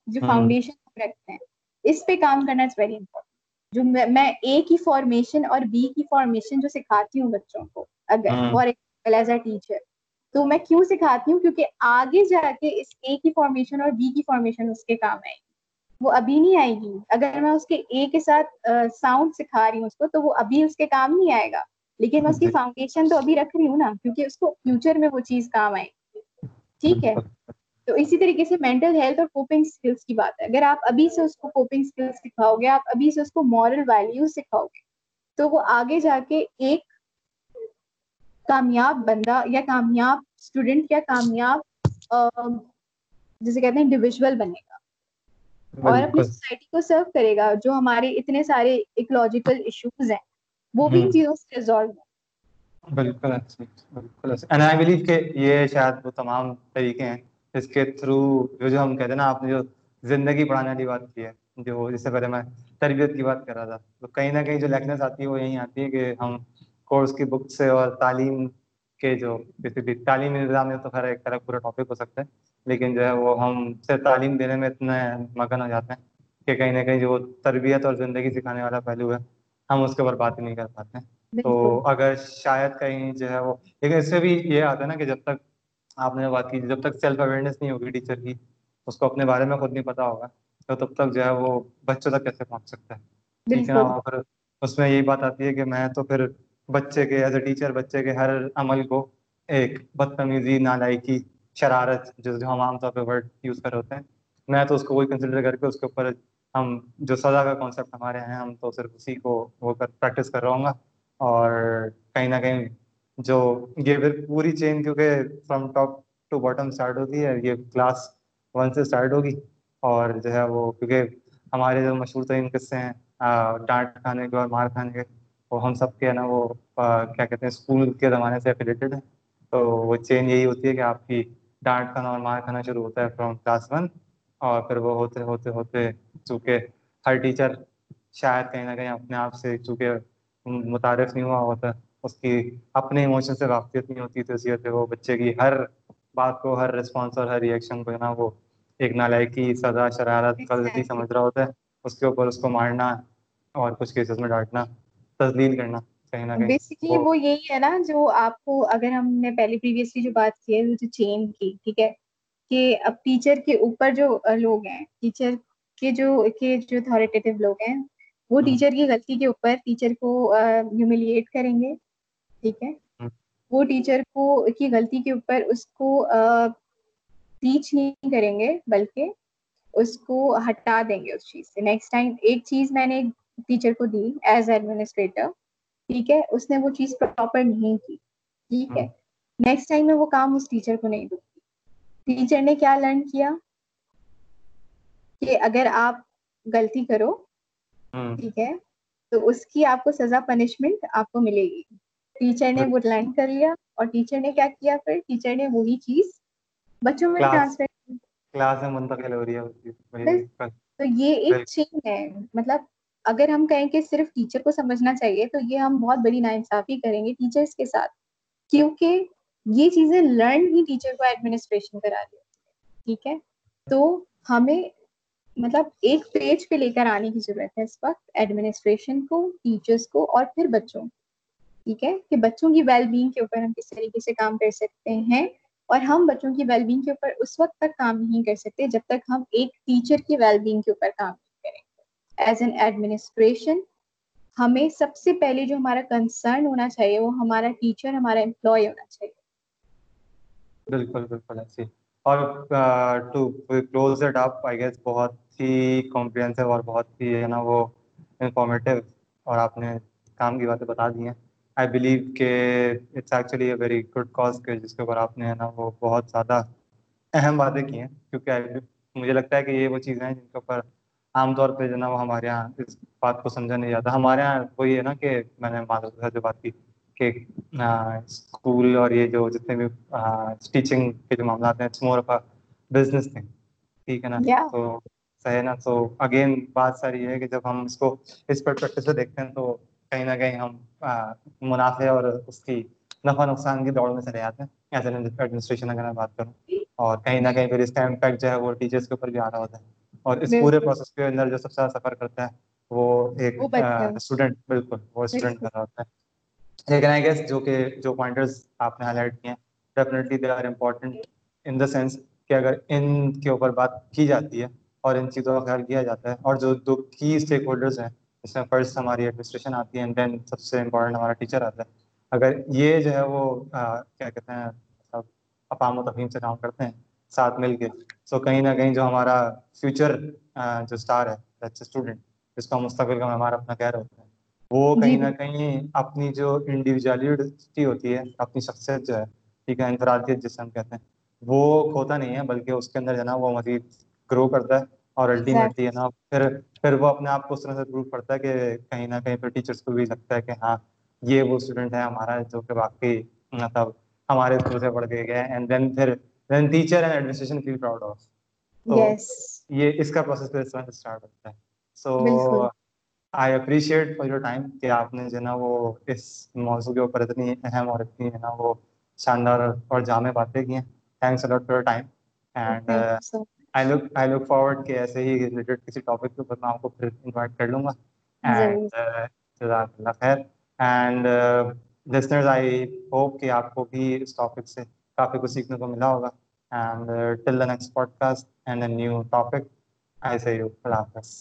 [SPEAKER 2] جو فاؤنڈیشن رکھتے ہیں اس پہ کام کرنا از ویری امپورٹنٹ جو میں اے کی فارمیشن اور بی کی فارمیشن جو سکھاتی ہوں بچوں کو اگر for example as a teacher تو میں کیوں سکھاتی ہوں؟ کیونکہ آگے جا کے اس اے کی فارمیشن اور بی کی فارمیشن اس کے کام آئے گی۔ وہ ابھی نہیں آئے گی۔ اگر میں اس کے اے کے ساتھ ساؤنڈ سکھا رہی ہوں اس کو تو وہ ابھی اس کے کام نہیں آئے گا۔ لیکن میں اس کی فاؤنڈیشن تو ابھی رکھ رہی ہوں نا کیونکہ اس کو فیوچر میں وہ چیز کام آئے گی۔ ٹھیک ہے؟ تو اسی طریقے سے مینٹل ہیلتھ اور کوپنگ اسکلس کی بات ہے۔ اگر آپ ابھی سے اس کو کوپنگ اسکلس سکھاؤ گے آپ ابھی سے اس کو مورل ویلیوز سکھاؤ گے تو وہ آگے جا کے ایک کامیاب بندہ یا کامیاب اسٹوڈینٹ یا کامیاب جسے کہتے ہیں انڈیویژل بنے گا۔ اور اپنی سوسائٹی کو سرو کرے گا جو ہمارے اتنے سارے اکولوجیکل ایشوز ہیں وہ بھی ان چیزوں سے ریزالو
[SPEAKER 1] بالکل بالکل اینڈ آئی بلیو کہ یہ شاید وہ تمام طریقے ہیں اس کے تھرو جو جو ہم کہتے ہیں نا، آپ نے جو زندگی پڑھانے والی بات کی ہے، جو اس سے پہلے میں تربیت کی بات کر رہا تھا۔ تو کہیں نہ کہیں جو لیکنیس آتی ہے وہ یہیں آتی ہے کہ ہم کورس کی بک سے اور تعلیم کے جو کسی بھی تعلیمی نظام میں تو خیر ایک طرح پورا ٹاپک ہو سکتا ہے، لیکن جو ہے وہ ہم سے تعلیم دینے میں اتنے مگن ہو جاتے ہیں کہ کہیں نہ کہیں جو تربیت اور زندگی سکھانے والا پہلو ہے، ہم اس کے اوپر بات نہیں کر پاتے۔ ہیں تو اگر شاید کہیں جو ہے وہ لیکن اس سے بھی یہ آتا ہے نا کہ جب تک آپ نے بات کی جب تک سیلف اویئرنیس نہیں ہوگی ٹیچر کی اس کو اپنے بارے میں خود نہیں پتا ہوگا تو تب تک جو ہے وہ بچوں تک کیسے پہنچ سکتا ہے؟ ٹھیک ہے پھر اس میں یہی بات آتی ہے کہ میں تو پھر بچے کے ایز اے ٹیچر بچے کے ہر عمل کو ایک بدتمیزی نالائکی شرارت جو جو ہم عام طور پہ ورڈ یوز کر ہوتے ہیں میں تو اس کو وہی کنسیڈر کر کے اس کے اوپر ہم جو سزا کا کانسیپٹ ہمارے ہیں ہم تو صرف اسی کو وہ کر پریکٹس کر رہا ہوں گا۔ اور کہیں نہ کہیں جو یہ پھر پوری چین کیونکہ from top to bottom start ہوتی ہے، یہ کلاس ون سے اسٹارٹ ہوگی اور جو ہے وہ کیونکہ ہمارے جو مشہور ترین قصے ہیں ڈانٹ کھانے کے اور مار کھانے کے، وہ ہم سب کے نا وہ کیا کہتے ہیں اسکول کے زمانے سے افیلیٹڈ ہیں۔ تو وہ چین یہی ہوتی ہے کہ آپ کی ڈانٹ کھانا اور مار کھانا شروع ہوتا ہے فرام کلاس ون اور پھر وہ ہوتے ہوتے ہوتے چونکہ ہر ٹیچر شاید کہیں نہ کہیں اپنے آپ سے چونکہ متعارف نہیں ہوا ہوتا اس کی اپنے ایموشن سے واقفیت نہیں ہوتی تو اسی وجہ سے وہ بچے کی ہر بات کو ہر رسپانس اور ہر ریئیکشن کو ہے نا وہ ایک نالائکی سزا شرارت غلطی سمجھ رہا ہوتا ہے۔ اس کے اوپر اس کو مارنا اور کچھ کیسز میں ڈانٹنا تسلیل کرنا کہیں نہ کہیں
[SPEAKER 2] بیسکلی وہ یہی ہے نا جو آپ کو اگر ہم نے پہلے پریویسلی جو بات کی ہے وہ جو چین کی ٹھیک ہے؟ کہ اب ٹیچر کے اوپر جو لوگ ہیں ٹیچر کے جو کے جو اتھارٹیو لوگ ہیں وہ ٹیچر کی غلطی کے اوپر ٹیچر کو ہیوملیٹ کریں گے ٹھیک ہے؟ وہ ٹیچر کو کی غلطی کے اوپر اس کو ٹیچ نہیں کریں گے بلکہ اس کو ہٹا دیں گے اس چیز سے۔ نیکسٹ ٹائم ایک چیز میں نے ٹیچر کو دی ایز ایڈمنسٹریٹر ٹھیک ہے؟ اس نے وہ چیز پراپر نہیں کی ٹھیک ہے؟ نیکسٹ ٹائم میں وہ کام اس ٹیچر کو نہیں دوں گی۔ ٹیچر نے کیا لرن کیا؟ کہ اگر آپ غلطی کرو ٹھیک ہے۔ تو اس کی آپ کو سزا پنشمنٹ آپ کو ملے گی۔ ٹیچر نے وہ لرن کر لیا اور ٹیچر نے کیا کیا پھر؟ ٹیچر نے وہی چیز بچوں میں ٹرانسفر
[SPEAKER 1] کلاس میں منتقل ہو رہی ہے
[SPEAKER 2] تو یہ ایک چین ہے۔ مطلب اگر ہم کہیں کہ صرف ٹیچر کو سمجھنا چاہیے تو یہ ہم بہت بڑی ناانصافی کریں گے ٹیچرس کے ساتھ۔ کیونکہ یہ چیزیں لرن ہی ٹیچر کو ایڈمنسٹریشن کرا دی ٹھیک ہے۔ تو ہمیں مطلب ایک پیج پہ لے کر آنے کی ضرورت ہے اس وقت ایڈمنسٹریشن کو ٹیچرس کو اور پھر بچوں۔ ٹھیک ہے؟ کہ بچوں کی ویل بینگ کے اوپر ہم کس طریقے سے کام کر سکتے ہیں اور ہم بچوں کی ویل بینگ کے اوپر اس وقت تک کام نہیں کر سکتے جب تک ہم ایک ٹیچر کی ویل بینگ کے اوپر کام نہیں کریں۔ ایز این ایڈمنسٹریشن ہمیں سب سے پہلے جو ہمارا کنسرن ہونا چاہیے وہ ہمارا ٹیچر ہمارا امپلائی ہونا چاہیے۔
[SPEAKER 1] بالکل بالکل ایسے اور to close it up I guess بہت ہی کمپریہنسو اور بہت ہی ہے نا وہ انفارمیٹیو اور آپ نے کام کی باتیں بتا دی ہیں۔ آئی بلیو کہ it's actually a very good cause کے جس کے اوپر آپ نے ہے نا وہ بہت زیادہ اہم باتیں کی ہیں۔ کیونکہ مجھے لگتا ہے کہ یہ وہ چیزیں ہیں جن کے اوپر عام طور پہ جو نا وہ ہمارے یہاں اس بات کو سمجھا نہیں جاتا۔ ہمارے یہاں وہی ہے نا کہ میں نے معذرت جو بات کی کہ اسکول اور یہ جو جتنے بھی ٹیچنگ کے جو معاملات ہیں مور آف بزنس تھنگ ٹھیک ہے نا؟ تو صحیح نا؟ تو اگین بات ساری یہ ہے کہ جب ہم اس کو اس پرسپیکٹو سے دیکھتے ہیں تو کہیں نہ کہیں ہم منافع اور اس کی نفع نقصان کی دوڑ میں چلے جاتے ہیں۔ ایز این ایڈمنسٹریشن اگر میں بات کروں اور کہیں نہ کہیں پھر اس کا امپیکٹ جو ہے وہ ٹیچرس کے اوپر بھی آ رہا ہوتا ہے۔ اور اس پورے پروسیس کے اندر جو سب سے زیادہ سفر کرتا ہے وہ ایک اسٹوڈنٹ بالکل وہ اسٹوڈنٹ کر رہا ہوتا ہے۔ لیکن آئی گیس جو کہ جو پوائنٹرز آپ نے ہائی لائٹ کیے ہیں definitely they are important in the sense کہ اگر ان کے اوپر بات کی جاتی ہے اور ان چیزوں کا خیال کیا جاتا ہے اور جو دو کی اسٹیک ہولڈرز ہیں اس میں فرسٹ ہماری ایڈمنسٹریشن آتی ہے اینڈ دین سب سے امپورٹنٹ ہمارا ٹیچر آتا ہے۔ اگر یہ جو ہے وہ کیا کہتے ہیں اقام و تفہیم سے کام کرتے ہیں ساتھ مل کے سو کہیں نہ کہیں جو ہمارا فیوچر جو اسٹار ہے اسٹوڈنٹ جس کا مستقبل کا ہمارا اپنا کہہ رہا ہوتا ہے۔ وہ کہیں نہ کہیں اپنی جو انڈیویجولیٹی ہوتی ہے اپنی شخصیت جو ہے ٹھیک ہے انفرادیت جسے ہم کہتے ہیں وہ کھوتا نہیں ہے بلکہ اس کے اندر جو ہے نا وہ مزید گرو کرتا ہے اور الٹیمیٹلی ہے نا پھر پھر وہ اپنے آپ کو اس طرح سے پروو کرتا ہے کہ کہیں نہ کہیں پھر ٹیچرس کو بھی لگتا ہے کہ ہاں یہ وہ اسٹوڈنٹ ہے ہمارا جو کہ واقعی مطلب ہمارے اسکول سے پڑھ کے گیا اینڈ دین پھر then teacher and administration feel proud of تو یہ اس کا پروسیس پھر اس طرح سے اسٹارٹ ہوتا ہے. So I appreciate for your time کہ آپ نے جو ہے نا وہ اس موضوع کے اوپر اتنی اہم اور اتنی ہے نا وہ شاندار اور جامع باتیں کی ہیں. Thanks a lot for your time and I look I look forward کہ ایسے ہی ریلیٹڈ کسی ٹاپک کے اوپر میں آپ کو پھر انوائٹ کر لوں گا. اینڈ جزاک اللہ خیر. اینڈ لسنرز آئی ہوپ کہ آپ کو بھی اس ٹاپک سے کافی کچھ سیکھنے کو ملا ہوگا. And till the next podcast and a new topic I see you اللہ حافظ.